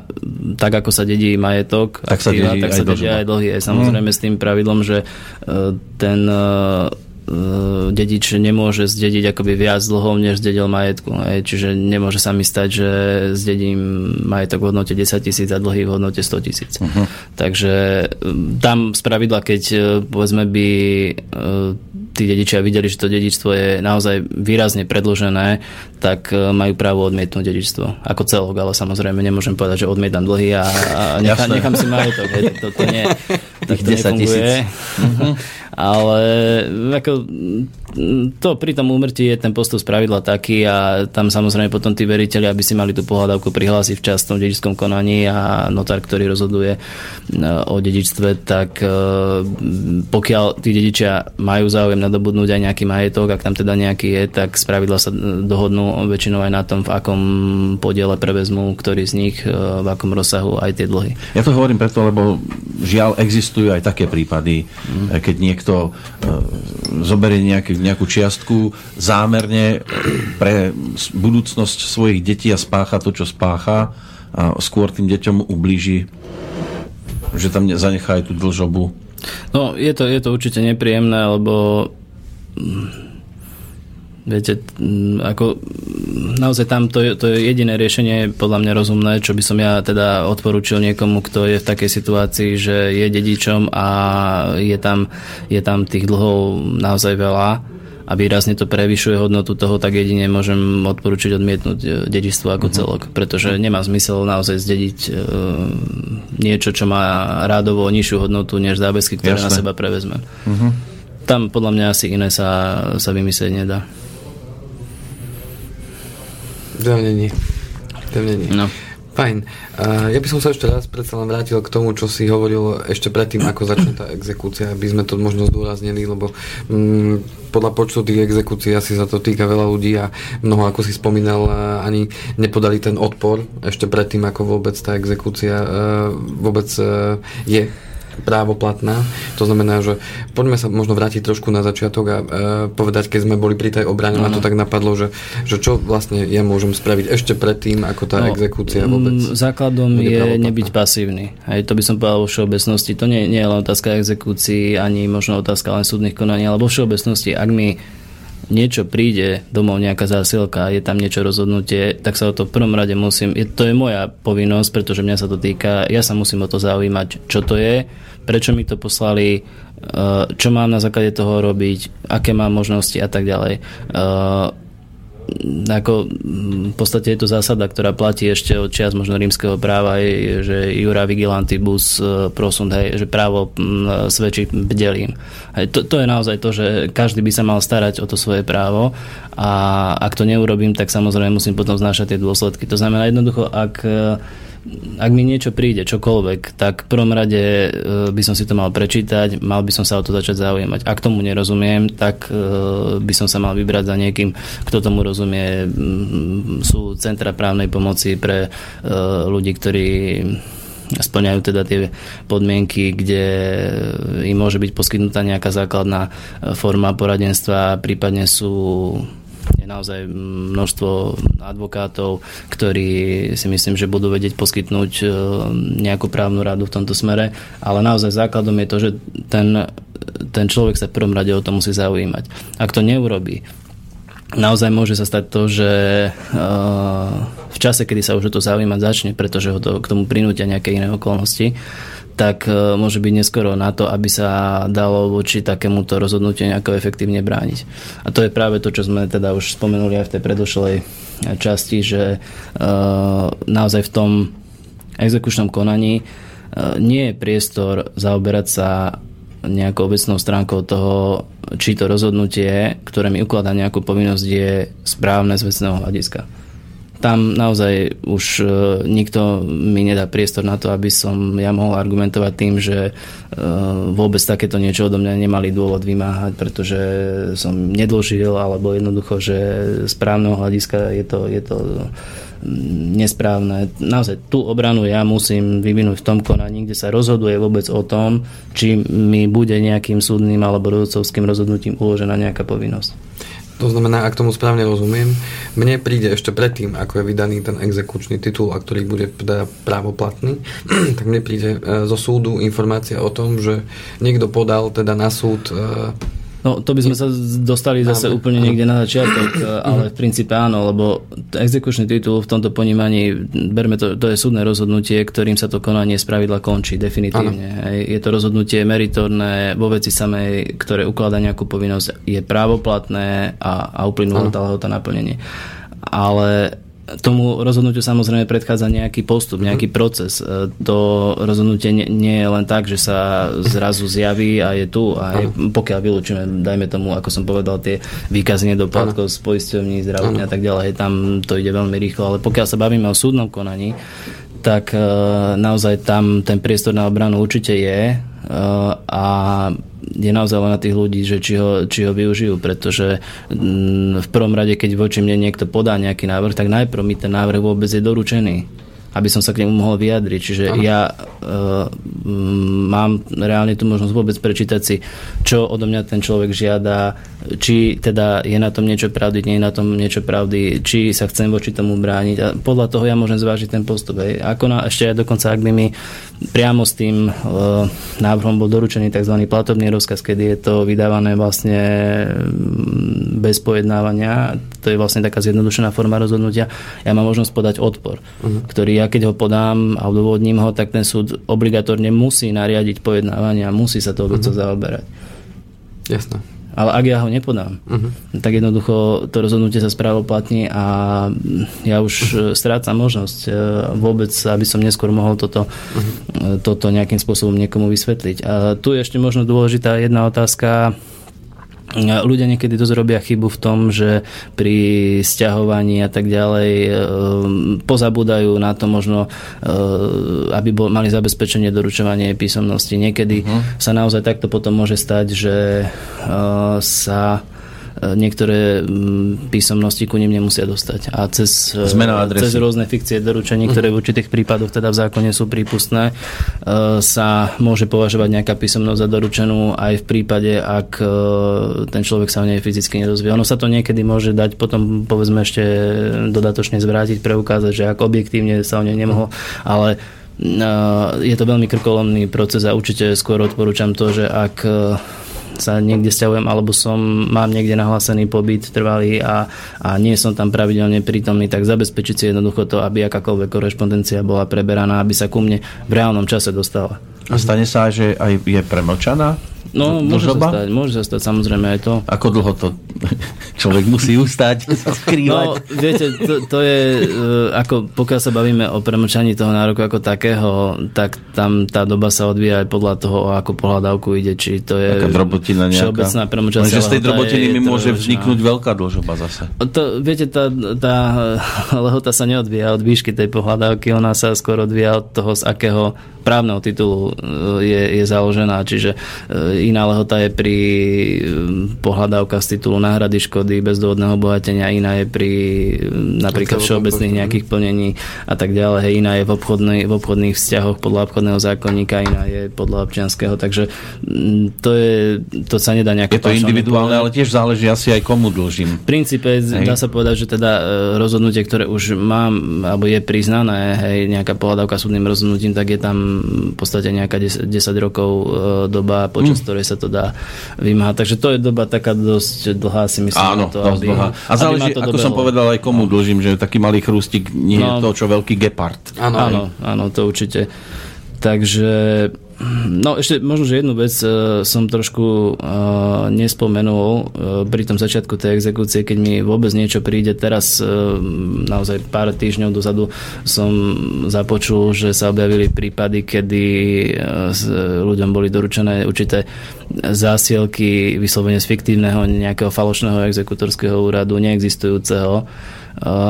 tak ako sa dedí majetok, tak aktíva, sa dedí tak aj sa dedí aj dlhy. Aj samozrejme hmm. s tým pravidlom, že e, ten E, dedič nemôže zdediť akoby viac dlhov, než zdedil majetku. Hej. Čiže nemôže sa mi stať, že zdedím majetok v hodnote 10 tisíc a dlhy v hodnote 100 tisíc. Uh-huh. Takže e, tam z pravidla, keď e, povedzme by tí dedičia videli, že to dedičstvo je naozaj výrazne predložené, tak majú právo odmietnúť dedičstvo. Ako celok, ale samozrejme nemôžem povedať, že odmietam dlhy a, a nechám, nechám si majetok. Hej. To, to, to, nie, to, to nefunguje. Uh-huh ale ako, to pri tom úmrtí je ten postup z pravidla taký a tam samozrejme potom tí veriteľi, aby si mali tú pohľadavku prihlásiť v častom dedičskom konaní a notár, ktorý rozhoduje e, o dedičstve, tak e, pokiaľ tí dedičia majú záujem nadobudnúť aj nejaký majetok, ak tam teda nejaký je, tak z pravidla sa dohodnú väčšinou aj na tom, v akom podiele prevezmú, ktorý z nich, e, v akom rozsahu aj tie dlhy. Ja to hovorím preto, lebo žiaľ existujú aj také prípady, mm. keď niekto zoberie nejaký, nejakú čiastku zámerne pre budúcnosť svojich detí a spácha to, čo spácha a skôr tým deťom ublíži, že tam zanechá aj tú dlžobu. No, je to, je to určite nepríjemné, lebo mm, viete, ako naozaj tam to je, to je jediné riešenie podľa mňa rozumné, čo by som ja teda odporúčil niekomu, kto je v takej situácii, že je dedičom a je tam, je tam tých dlhov naozaj veľa a výrazne to prevyšuje hodnotu toho, tak jedine môžem odporúčiť odmietnúť e, dedičstvo ako uh-huh. celok, pretože nemá zmysel naozaj zdediť uh, niečo, čo má rádovo nižšiu hodnotu než zábezky, ktoré Jasne. na seba prevezme. Uh-huh. Tam podľa mňa asi iné sa, sa vymyslieť nedá. To není. To není. No. Fajn. Uh, ja by som sa ešte raz predsa len vrátil k tomu, čo si hovoril ešte predtým, ako začne tá exekúcia, aby sme to možno zdôraznili, lebo um, podľa počtu tých exekúcií asi sa to týka veľa ľudí a mnoho, ako si spomínal, ani nepodali ten odpor ešte predtým, ako vôbec tá exekúcia uh, vôbec uh, je právoplatná. To znamená, že poďme sa možno vrátiť trošku na začiatok a e, povedať, keď sme boli pri tej obrane, ma to tak napadlo, že, že čo vlastne ja môžem spraviť ešte predtým, ako tá no, exekúcia vôbec. Základom je nebyť pasívny. Aj to by som povedal vo všeobecnosti. To nie, nie je len otázka exekúcií, ani možno otázka len súdnych konaní, ale vo všeobecnosti, ak mi niečo príde domov, nejaká zásilka, je tam niečo rozhodnutie, tak sa o to v prvom rade musím, je, to je moja povinnosť, pretože mňa sa to týka, ja sa musím o to zaujímať, čo to je, prečo mi to poslali, eh, čo mám na základe toho robiť, aké mám možnosti a tak ďalej. Eh, ako v podstate je to zásada, ktorá platí ešte od čias možno rímskeho práva, je, že jura vigilantibus e, prosund, hej, že právo svedčí bdelím. To, to je naozaj to, že každý by sa mal starať o to svoje právo a ak to neurobím, tak samozrejme musím potom znášať tie dôsledky. To znamená jednoducho, ak ak mi niečo príde, čokoľvek, tak v prvom rade e, by som si to mal prečítať, mal by som sa o to začať zaujímať. Ak tomu nerozumiem, tak e, by som sa mal vybrať za niekým, kto tomu rozumie. Sú centra právnej pomoci pre e, ľudí, ktorí splňajú teda tie podmienky, kde im môže byť poskytnutá nejaká základná forma poradenstva, prípadne sú je naozaj množstvo advokátov, ktorí si myslím, že budú vedieť poskytnúť e, nejakú právnu radu v tomto smere, ale naozaj základom je to, že ten, ten človek sa v prvom rade o to musí zaujímať. Ak to neurobí, naozaj môže sa stať to, že e, v čase, kedy sa už o to zaujímať začne, pretože ho to k tomu prinútia nejaké iné okolnosti, tak e, môže byť neskoro na to, aby sa dalo voči takémuto rozhodnutiu nejako efektívne brániť. A to je práve to, čo sme teda už spomenuli aj v tej predošlej časti, že e, naozaj v tom exekučnom konaní e, nie je priestor zaoberať sa nejakou obecnou stránkou toho, či to rozhodnutie, ktoré mi ukladá nejakú povinnosť, je správne z vecného hľadiska tam naozaj už e, nikto mi nedá priestor na to, aby som ja mohol argumentovať tým, že e, vôbec takéto niečo odo mňa nemali dôvod vymáhať, pretože som nedlžil, alebo jednoducho, že z právneho hľadiska je to, je to nesprávne. Naozaj tú obranu ja musím vyvinúť v tom konaní, kde sa rozhoduje vôbec o tom, či mi bude nejakým súdnym alebo rozhodcovským rozhodnutím uložená nejaká povinnosť. To znamená, ak tomu správne rozumiem, mne príde ešte predtým, ako je vydaný ten exekučný titul, a ktorý bude teda právoplatný, tak mne príde e, zo súdu informácia o tom, že niekto podal teda na súd e, No to by sme sa dostali zase áno, úplne niekde na začiatok, ale v princípe áno, lebo exekučný titul v tomto ponímaní, berme to, to je súdne rozhodnutie, ktorým sa to konanie spravidla končí definitívne. Áno. Je to rozhodnutie meritorné vo veci samej, ktoré ukladá nejakú povinnosť, je právoplatné a, a uplynulo tá lehota naplnenie. Ale tomu rozhodnutiu samozrejme predchádza nejaký postup, mhm. nejaký proces. E, to rozhodnutie nie, nie je len tak, že sa zrazu zjaví a je tu a je, pokiaľ vylúčime, dajme tomu, ako som povedal, tie výkazy nedoplatkov z poisťovní, zdravotne a tak ďalej, tam to ide veľmi rýchlo, ale pokiaľ sa bavíme o súdnom konaní, tak e, naozaj tam ten priestor na obranu určite je e, a je naozaj len na tých ľudí, že či ho, či ho využijú, pretože mm, v prvom rade, keď voči mne niekto podá nejaký návrh, tak najprv mi ten návrh vôbec je doručený aby som sa k nemu mohol vyjadriť. Čiže Aha. ja uh, mám reálne tu možnosť vôbec prečítať si, čo odo mňa ten človek žiada, či teda je na tom niečo pravdy, nie je na tom niečo pravdy, či sa chcem voči tomu brániť a podľa toho ja môžem zvážiť ten postup. Hej. Ako na, ešte aj dokonca, ak by mi priamo s tým uh, návrhom bol doručený tzv. platobný rozkaz, kedy je to vydávané vlastne bez pojednávania, to je vlastne taká zjednodušená forma rozhodnutia, ja mám možnosť podať odpor, uh-huh. ktorý ja keď ho podám a odôvodním ho, tak ten súd obligatórne musí nariadiť pojednávanie a musí sa to uh-huh. zaoberať. Jasné. Ale ak ja ho nepodám, uh-huh. tak jednoducho to rozhodnutie sa správoplatní a ja už uh-huh. strácam možnosť e, vôbec, aby som neskôr mohol toto, uh-huh. toto nejakým spôsobom niekomu vysvetliť. A tu je ešte možno dôležitá jedna otázka, ľudia niekedy dosť robia chybu v tom, že pri stiahovaní a tak ďalej e, pozabúdajú na to možno, e, aby bol, mali zabezpečenie doručovanie písomnosti. Niekedy uh-huh. sa naozaj takto potom môže stať, že e, sa niektoré mm, písomnosti ku ním nemusia dostať. A cez, cez rôzne fikcie doručení, ktoré v určitých prípadoch teda v zákone sú prípustné, e, sa môže považovať nejaká písomnosť za doručenú aj v prípade, ak e, ten človek sa o nej fyzicky nedozvie. Ono sa to niekedy môže dať potom povedzme ešte dodatočne zvrátiť, preukázať, že ak objektívne sa o nej nemohol, ale e, je to veľmi krkolomný proces a určite skôr odporúčam to, že ak sa niekde stiahujem alebo som, mám niekde nahlásený pobyt trvalý a, a nie som tam pravidelne prítomný, tak zabezpečiť si jednoducho to, aby akákoľvek korešpondencia bola preberaná, aby sa ku mne v reálnom čase dostala. A stane sa, že aj je premlčaná? No, môže sa, stať, môže sa stať samozrejme aj to. Ako dlho to človek musí ustať, sa skrývať? No, viete, to, to je, e, ako pokiaľ sa bavíme o premlčaní toho nároku ako takého, tak tam tá doba sa odvíja aj podľa toho, o akú pohľadávku ide, či to je Taká drobotina nejaká. všeobecná premlčacia. Lenže z tej drobotiny mi môže vzniknúť veľká dlžoba zase. To, viete, tá, tá lehota sa neodvíja od výšky tej pohľadávky, ona sa skôr odvíja od toho, z akého právneho titulu e, je, je založená, čiže e, iná lehota je pri um, pohľadávkach z titulu náhrady škody, bezdôvodného obohatenia, iná je pri napríklad všeobecných nejakých plnení a tak ďalej, iná je v, obchodnej, v obchodných vzťahoch podľa obchodného zákonníka, iná je podľa občianského, takže to, je, to sa nedá nejako... Je to individuálne, ale tiež záleží asi aj komu dlžím. V princípe hej. dá sa povedať, že teda e, rozhodnutie, ktoré už mám, alebo je priznané, hej, nejaká pohľadávka súdnym rozhodnutím, tak je tam v podstate nejaká 10, 10 rokov e, doba, počas mm ktorej sa to dá vymáhať. Takže to je doba taká dosť dlhá, si myslím. Áno, to, aby, dlhá. A záleží, ako som povedal, aj komu dlžím, že taký malý chrústik nie no, je to, čo veľký gepard. Áno, áno, áno, to určite. Takže No ešte možno, že jednu vec uh, som trošku uh, nespomenul uh, pri tom začiatku tej exekúcie, keď mi vôbec niečo príde. Teraz uh, naozaj pár týždňov dozadu som započul, že sa objavili prípady, kedy s, ľuďom boli doručené určité zásielky vyslovene z fiktívneho nejakého falošného exekutorského úradu, neexistujúceho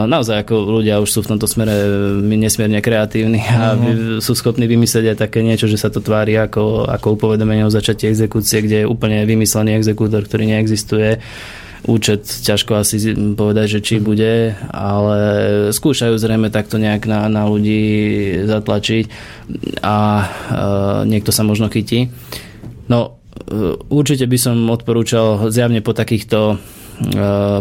naozaj ako ľudia už sú v tomto smere nesmierne kreatívni a uh-huh. sú schopní vymyslieť aj také niečo, že sa to tvári ako, ako upovedomenie o začatí exekúcie, kde je úplne vymyslený exekútor, ktorý neexistuje účet ťažko asi povedať, že či bude, ale skúšajú zrejme takto nejak na, na ľudí zatlačiť a e, niekto sa možno chytí. No e, určite by som odporúčal zjavne po takýchto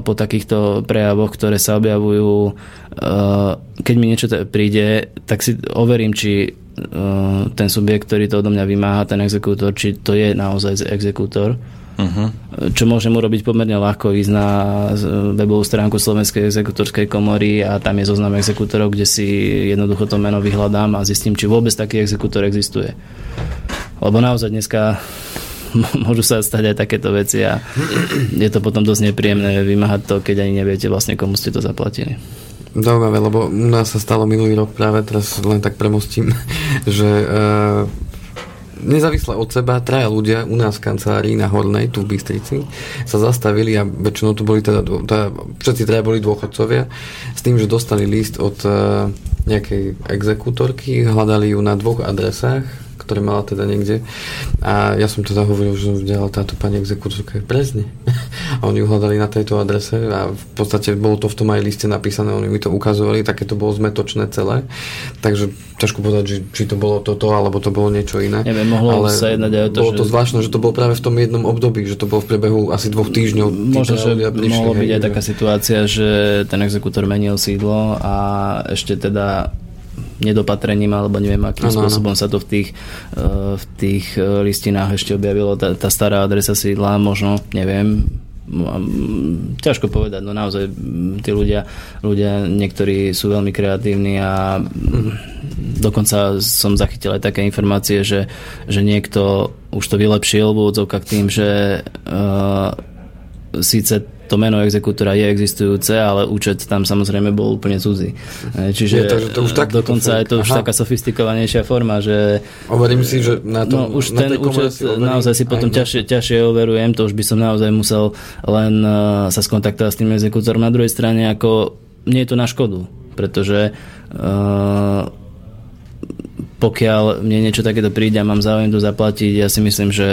po takýchto prejavoch, ktoré sa objavujú, eh, keď mi niečo príde, tak si overím, či eh, ten subjekt, ktorý to odo mňa vymáha, ten exekútor, či to je naozaj exekútor. Uh-huh. Čo môžem urobiť pomerne ľahko, ísť na webovú stránku Slovenskej exekutorskej komory a tam je zoznam exekútorov, kde si jednoducho to meno vyhľadám a zistím, či vôbec taký exekútor existuje. Lebo naozaj dneska môžu sa stať aj takéto veci a je to potom dosť nepríjemné vymáhať to, keď ani neviete vlastne, komu ste to zaplatili. Zaujímavé, lebo u nás sa stalo minulý rok práve, teraz len tak premostím, že uh, nezávisle od seba traja ľudia u nás v kancelárii na Hornej, tu v Bystrici, sa zastavili a väčšinou to boli teda, teda všetci traja boli dôchodcovia s tým, že dostali list od uh, nejakej exekútorky, hľadali ju na dvoch adresách ktoré mala teda niekde. A ja som teda hovoril, že som táto pani exekútorka je prezne. A oni ju hľadali na tejto adrese a v podstate bolo to v tom aj liste napísané, oni mi to ukazovali, také to bolo zmetočné celé. Takže ťažko povedať, že, či to bolo toto, alebo to bolo niečo iné. Neviem, mohlo Ale sa jednať aj o to, bolo že... to zvláštne, že to bolo práve v tom jednom období, že to bolo v priebehu asi dvoch týždňov. Možno, že mohlo byť aj taká situácia, že ten exekútor menil sídlo a ešte teda nedopatrením alebo neviem akým ano, spôsobom ano. sa to v tých, eh, v tých eh, listinách ešte objavilo tá, tá stará adresa sídla, možno, neviem, ťažko povedať, no naozaj tí ľudia, ľudia niektorí sú veľmi kreatívni a dokonca som zachytil aj také informácie, že, že niekto už to vylepšil v úvodzovkách tým, že uh, síce to meno exekútora je existujúce, ale účet tam samozrejme bol úplne cudzí. Čiže je to, to už tak, dokonca je to už Aha. taká sofistikovanejšia forma, že... Overím si, že na to, no, už na ten účet si naozaj si potom ťažšie, ťažšie overujem, to už by som naozaj musel len uh, sa skontaktovať s tým exekútorom. Na druhej strane, ako nie je to na škodu, pretože uh, pokiaľ mne niečo takéto príde a mám záujem to zaplatiť, ja si myslím, že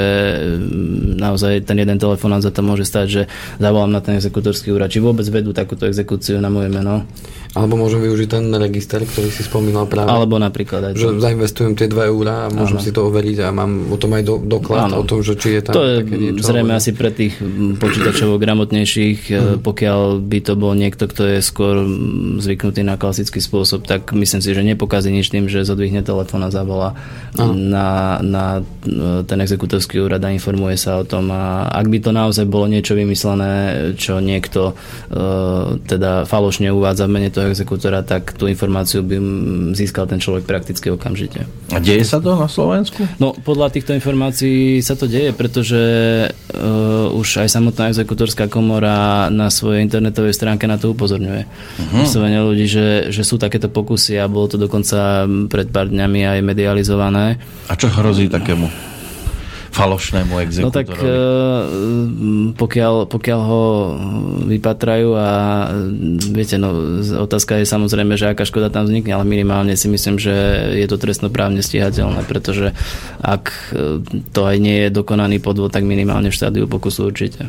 mm, naozaj ten jeden telefonát za to môže stať, že zavolám na ten exekutorský úrad, či vôbec vedú takúto exekúciu na moje meno. Alebo môžem využiť ten register, ktorý si spomínal práve. Alebo napríklad aj. Že zainvestujem tie 2 eurá a môžem ano. si to overiť a mám o tom aj do, doklad ano. o tom, že či je tam To je niečo, zrejme alebo... asi pre tých počítačovo gramotnejších, hmm. pokiaľ by to bol niekto, kto je skôr zvyknutý na klasický spôsob, tak myslím si, že nepokazí nič tým, že zodvihne telefón a zavolá na, na e, ten exekutorský úrad a informuje sa o tom. A ak by to naozaj bolo niečo vymyslené, čo niekto uh, teda falošne uvádza v mene toho exekútora, tak tú informáciu by získal ten človek prakticky okamžite. A deje sa to na Slovensku? No, podľa týchto informácií sa to deje, pretože uh, už aj samotná exekutorská komora na svojej internetovej stránke na to upozorňuje. Uh-huh. ľudí, že, že sú takéto pokusy a bolo to dokonca pred pár dňami aj medializované. A čo hrozí takému? Falošnému exekútorovi? No tak e, pokiaľ, pokiaľ ho vypatrajú a viete, no otázka je samozrejme, že aká škoda tam vznikne, ale minimálne si myslím, že je to trestnoprávne stíhateľné, pretože ak e, to aj nie je dokonaný podvod, tak minimálne v štádiu pokusu určite.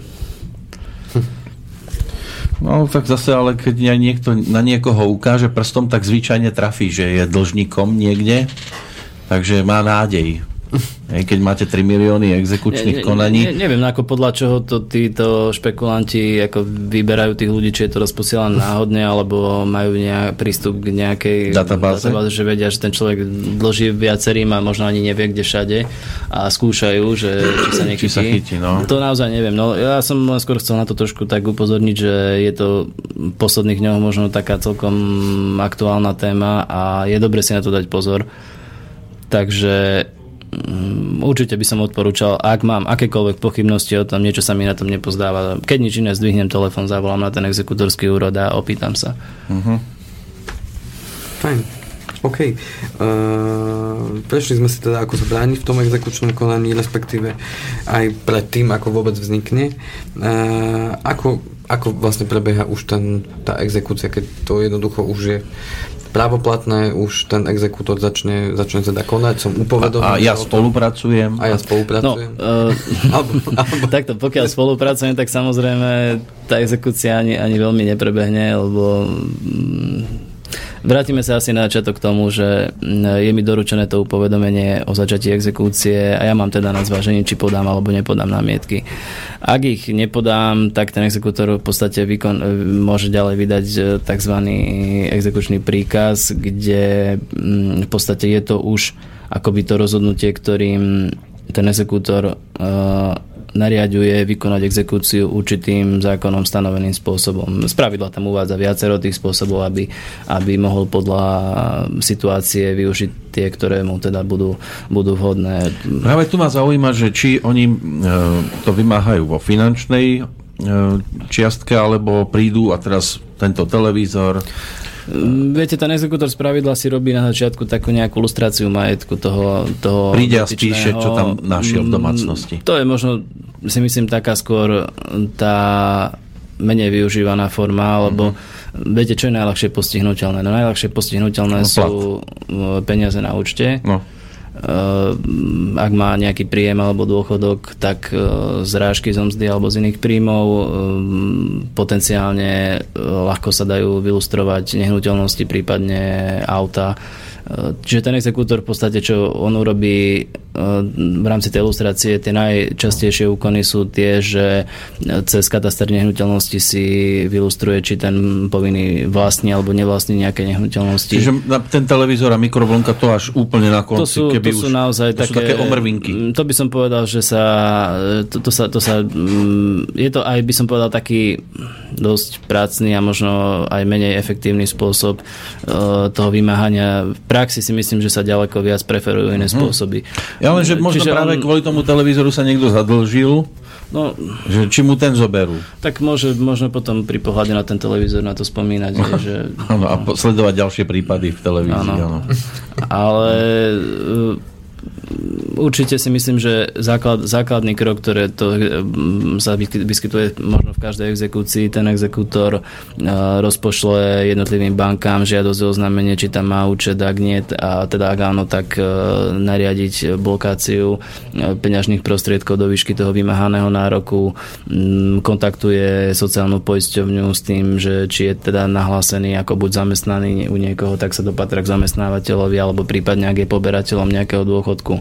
No tak zase, ale keď niekto na niekoho ukáže prstom, tak zvyčajne trafí, že je dlžníkom niekde, takže má nádej. Keď máte 3 milióny exekučných ne, konaní. Ne, neviem, ako podľa čoho to títo špekulanti ako vyberajú tých ľudí, či je to rozposielané náhodne, alebo majú nejak, prístup k nejakej databáze? databáze, že vedia, že ten človek dlží viacerým a možno ani nevie, kde všade a skúšajú, že či sa nechytí. Či sa chytí, no. To naozaj neviem. No, ja som skôr chcel na to trošku tak upozorniť, že je to v posledných dňoch možno taká celkom aktuálna téma a je dobre si na to dať pozor. Takže určite by som odporúčal, ak mám akékoľvek pochybnosti o tom, niečo sa mi na tom nepozdáva, keď nič iné, zdvihnem telefon, zavolám na ten exekutorský úrod a opýtam sa. Uh-huh. Fajn. OK. Uh, prešli sme si teda, ako sa brániť v tom exekučnom konaní, respektíve aj pred tým, ako vôbec vznikne. Uh, ako, ako vlastne prebieha už ten, tá exekúcia, keď to jednoducho už je právoplatné, už ten exekútor začne, začne teda konať, som upovedomý. A, a ja spolupracujem. A ja spolupracujem. No, uh, alebo, alebo... Takto, pokiaľ spolupracujem, tak samozrejme tá exekúcia ani, ani veľmi neprebehne, lebo mm, Vrátime sa asi na začiatok k tomu, že je mi doručené to upovedomenie o začatí exekúcie a ja mám teda na zváženie, či podám alebo nepodám námietky. Ak ich nepodám, tak ten exekútor v podstate výkon, e, môže ďalej vydať e, tzv. exekučný príkaz, kde v podstate je to už akoby to rozhodnutie, ktorým ten exekútor uh, nariaduje vykonať exekúciu určitým zákonom stanoveným spôsobom. Z pravidla tam uvádza viacero tých spôsobov, aby, aby mohol podľa situácie využiť tie, ktoré mu teda budú, budú vhodné. Práve tu ma zaujíma, že či oni e, to vymáhajú vo finančnej e, čiastke, alebo prídu a teraz tento televízor Viete, ten exekútor z pravidla si robí na začiatku takú nejakú lustráciu majetku toho, toho Príde a spíše, čo tam našiel v mm, domácnosti. To je možno, si myslím, taká skôr tá menej využívaná forma, lebo mm-hmm. viete, čo je najľahšie postihnutelné? No najľahšie postihnutelné no, sú peniaze na účte. No ak má nejaký príjem alebo dôchodok, tak e, z rážky z mzdy alebo z iných príjmov ehm, potenciálne e, ľahko sa dajú vylustrovať nehnuteľnosti, prípadne auta. E, čiže ten exekútor v podstate, čo on urobí, v rámci tej ilustrácie tie najčastejšie úkony sú tie, že cez kataster nehnuteľnosti si vylustruje, či ten povinný vlastní alebo nevlastní nejaké nehnuteľnosti. Čiže ten televízor a mikrovlnka to až úplne na konci, to sú, keby to už, sú naozaj to také, sú také omrvinky. To by som povedal, že sa to, to sa, to sa je to aj by som povedal taký dosť prácný a možno aj menej efektívny spôsob toho vymáhania. V praxi si myslím, že sa ďaleko viac preferujú iné mhm. spôsoby. Ja len, že možno Čiže práve on... kvôli tomu televízoru sa niekto zadlžil, No, že či mu ten zoberú? Tak môže, možno potom pri pohľade na ten televízor na to spomínať. že... Ano, a sledovať ďalšie prípady v televízii. Ano. Ale určite si myslím, že základ, základný krok, ktoré to mm, sa vyskytuje možno v každej exekúcii, ten exekútor rozpošle jednotlivým bankám žiadosť o oznámenie, či tam má účet, ak nie, a teda ak áno, tak e, nariadiť blokáciu peňažných prostriedkov do výšky toho vymáhaného nároku, mm, kontaktuje sociálnu poisťovňu s tým, že či je teda nahlásený ako buď zamestnaný u niekoho, tak sa dopatra k zamestnávateľovi alebo prípadne ak je poberateľom nejakého dôchodku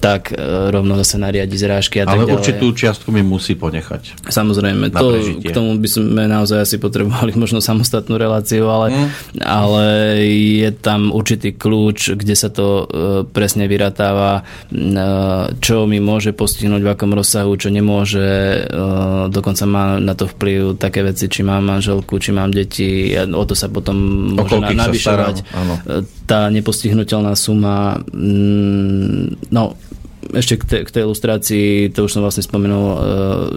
tak e, rovno zase nariadi zrážky a tak Ale ďalej. určitú čiastku mi musí ponechať. Samozrejme, to, k tomu by sme naozaj asi potrebovali možno samostatnú reláciu, ale, mm. ale je tam určitý kľúč, kde sa to e, presne vyratáva, e, čo mi môže postihnúť, v akom rozsahu, čo nemôže. Dokonca má na to vplyv také veci, či mám manželku, či mám deti, o to sa potom môže navyšovať. Tá nepostihnutelná suma, mm, no ešte k, te, k tej ilustrácii, to už som vlastne spomenul, e,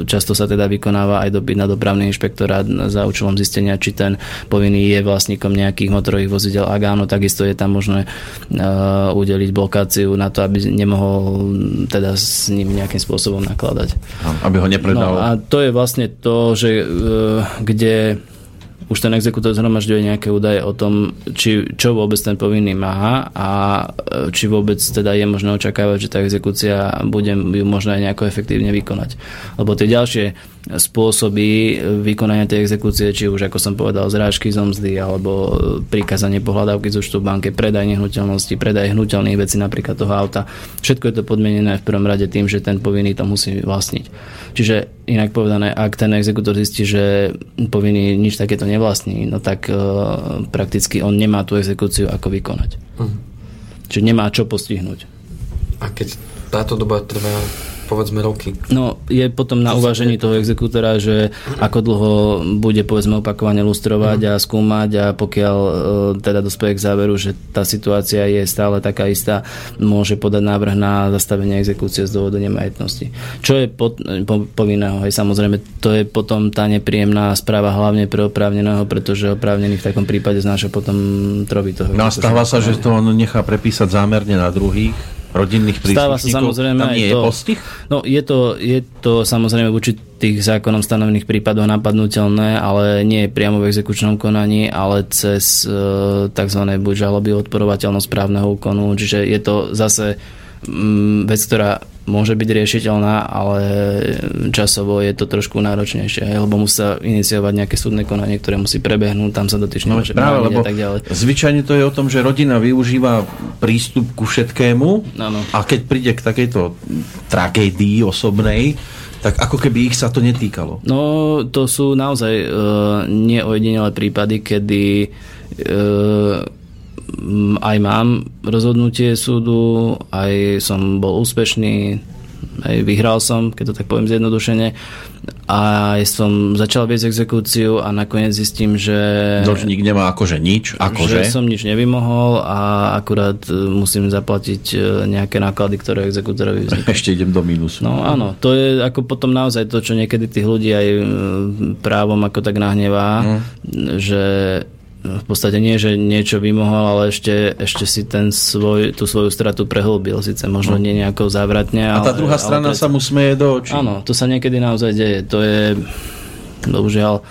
často sa teda vykonáva aj dopyt na dopravný inšpektorát za účelom zistenia, či ten povinný je vlastníkom nejakých motorových vozidel. Ak áno, takisto je tam možné e, udeliť blokáciu na to, aby nemohol teda s ním nejakým spôsobom nakladať. Aby ho nepredal. No a to je vlastne to, že e, kde už ten exekutor zhromažďuje nejaké údaje o tom, či, čo vôbec ten povinný má a e, či vôbec teda je možné očakávať, že tá exekúcia bude ju možno aj nejako efektívne vykonať. Lebo tie ďalšie spôsoby vykonania tej exekúcie, či už ako som povedal zrážky z omzdy alebo prikázanie pohľadávky z účtu banke, predaj nehnuteľnosti, predaj hnutelných vecí, napríklad toho auta. Všetko je to podmienené v prvom rade tým, že ten povinný to musí vlastniť. Čiže inak povedané, ak ten exekútor zistí, že povinný nič takéto nevlastní, no tak uh, prakticky on nemá tú exekúciu ako vykonať. Uh-huh. Čiže nemá čo postihnúť. A keď táto doba trvá povedzme roky. No je potom na uvážení toho exekútora, že ako dlho bude povedzme opakovane lustrovať uh-huh. a skúmať a pokiaľ uh, teda dospeje k záveru, že tá situácia je stále taká istá, môže podať návrh na zastavenie exekúcie z dôvodu nemajetnosti. Čo je pod, po, povinného, hej, samozrejme, to je potom tá nepríjemná správa hlavne pre oprávneného, pretože oprávnený v takom prípade znáša potom troby toho. No a stáva sa, že to on nechá prepísať zámerne na druhých rodinných príslušníkov? Stáva sa samozrejme tam nie je to, postih? No je to, je to samozrejme v určitých zákonom stanovených prípadoch napadnutelné, ale nie je priamo v exekučnom konaní, ale cez e, tzv. buď žaloby odporovateľnosť právneho úkonu, čiže je to zase vec, ktorá môže byť riešiteľná, ale časovo je to trošku náročnejšie, lebo musí sa iniciovať nejaké súdne konanie, ktoré musí prebehnúť, tam sa dotyčne no, môže práve, lebo a tak ďalej. Zvyčajne to je o tom, že rodina využíva prístup ku všetkému ano. a keď príde k takejto tragédii osobnej, tak ako keby ich sa to netýkalo. No, to sú naozaj uh, neojedinelé prípady, kedy uh, aj mám rozhodnutie súdu, aj som bol úspešný, aj vyhral som, keď to tak poviem zjednodušene. A som začal viesť exekúciu a nakoniec zistím, že... Dlžník nemá akože nič, akože? Že som nič nevymohol a akurát e, musím zaplatiť e, nejaké náklady, ktoré exekútorovi vznikli. Ešte idem do mínusu. No áno, to je ako potom naozaj to, čo niekedy tých ľudí aj e, právom ako tak nahnevá, hmm. že v podstate nie, že niečo vymohol, ale ešte, ešte si ten svoj, tú svoju stratu prehlbil. Sice možno no. nie nejako závratne. A tá ale, druhá strana ale sa mu smeje do očí. Áno, to sa niekedy naozaj deje. To je, bohužiaľ,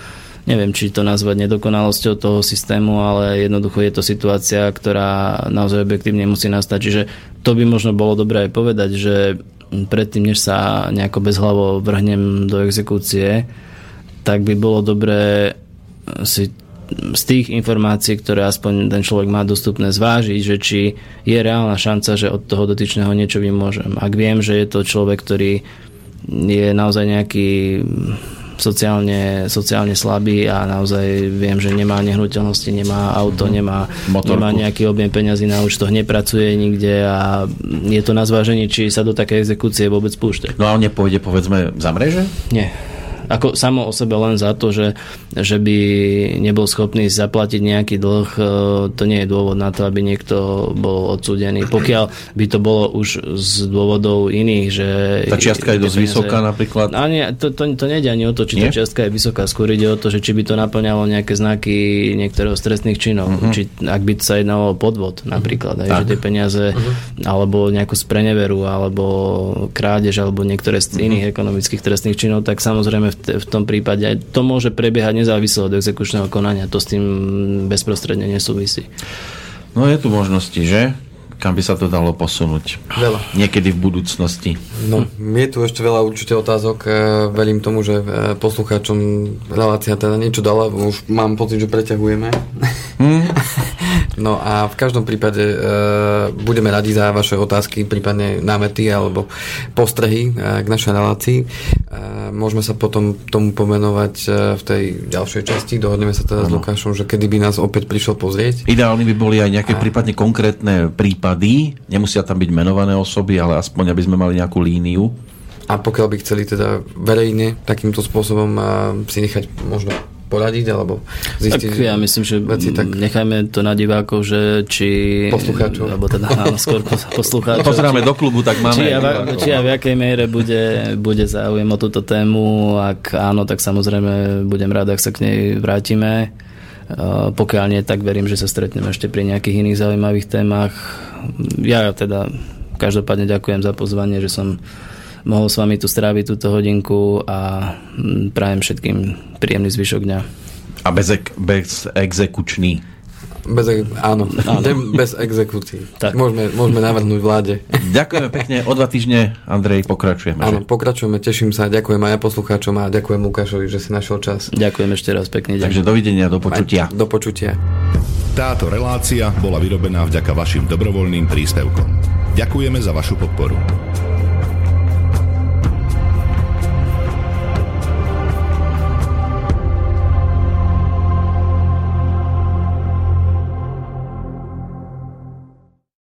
neviem, či to nazvať nedokonalosťou toho systému, ale jednoducho je to situácia, ktorá naozaj objektívne musí nastať. Čiže to by možno bolo dobré aj povedať, že predtým, než sa nejako bezhlavo vrhnem do exekúcie, tak by bolo dobré si z tých informácií, ktoré aspoň ten človek má dostupné, zvážiť, že či je reálna šanca, že od toho dotyčného niečo vymôžem. Ak viem, že je to človek, ktorý je naozaj nejaký sociálne, sociálne slabý a naozaj viem, že nemá nehnuteľnosti, nemá auto, mm-hmm. nemá, nemá nejaký objem peňazí na účtoch, nepracuje nikde a je to na zváženie, či sa do také exekúcie vôbec púšte. No a on nepôjde povedzme za mreže? Nie. Ako samo o sebe len za to, že, že by nebol schopný zaplatiť nejaký dlh, e, to nie je dôvod na to, aby niekto bol odsúdený. Pokiaľ by to bolo už z dôvodov iných, že... Tá čiastka je dosť vysoká napríklad? A nie, to, to, to nejde ani o to, či nie? tá čiastka je vysoká, skôr ide o to, že či by to naplňalo nejaké znaky niektorého stresných činov. Uh-huh. Či ak by sa jednalo o podvod napríklad, aj, že tie peniaze uh-huh. alebo nejakú spreneveru alebo krádež alebo niektoré z iných uh-huh. ekonomických trestných činov, tak samozrejme v tom prípade. To môže prebiehať nezávisle od exekučného konania, to s tým bezprostredne nesúvisí. No je tu možnosti, že? Kam by sa to dalo posunúť? Veľa. Niekedy v budúcnosti. No, je tu ešte veľa určite otázok. E, verím tomu, že e, poslucháčom relácia teda niečo dala. Už mám pocit, že preťahujeme. No a v každom prípade e, budeme radi za vaše otázky, prípadne námety alebo postrehy e, k našej relácii. E, môžeme sa potom tomu pomenovať e, v tej ďalšej časti. Dohodneme sa teda ano. s Lukášom, že kedy by nás opäť prišiel pozrieť. Ideálne by boli aj nejaké a... prípadne konkrétne prípady. Nemusia tam byť menované osoby, ale aspoň aby sme mali nejakú líniu. A pokiaľ by chceli teda verejne takýmto spôsobom e, si nechať možno poradiť alebo zistiť? Tak ja myslím, že veci, tak... nechajme to na divákov, že či... Poslucháčov. Alebo teda áno, skôr poslucháčov. Pozráme do klubu, tak máme... Či, a, či a v jakej miere bude, bude záujem o túto tému. Ak áno, tak samozrejme budem rád, ak sa k nej vrátime. Pokiaľ nie, tak verím, že sa stretneme ešte pri nejakých iných zaujímavých témach. Ja teda každopádne ďakujem za pozvanie, že som mohol s vami tu stráviť túto hodinku a mm, prajem všetkým príjemný zvyšok dňa. A bez, ek- bez exekučný. Bez, áno, áno. bez exekúcií. Tak. Môžeme, môžeme navrhnúť vláde. Ďakujeme pekne. O dva týždne, Andrej, pokračujeme. Áno, že? pokračujeme, teším sa. Ďakujem aj ja poslucháčom a ďakujem Lukášovi, že si našiel čas. Ďakujem ešte raz pekne. Ďakujem. Takže dovidenia, do počutia. Aj, do počutia. Táto relácia bola vyrobená vďaka vašim dobrovoľným príspevkom. Ďakujeme za vašu podporu.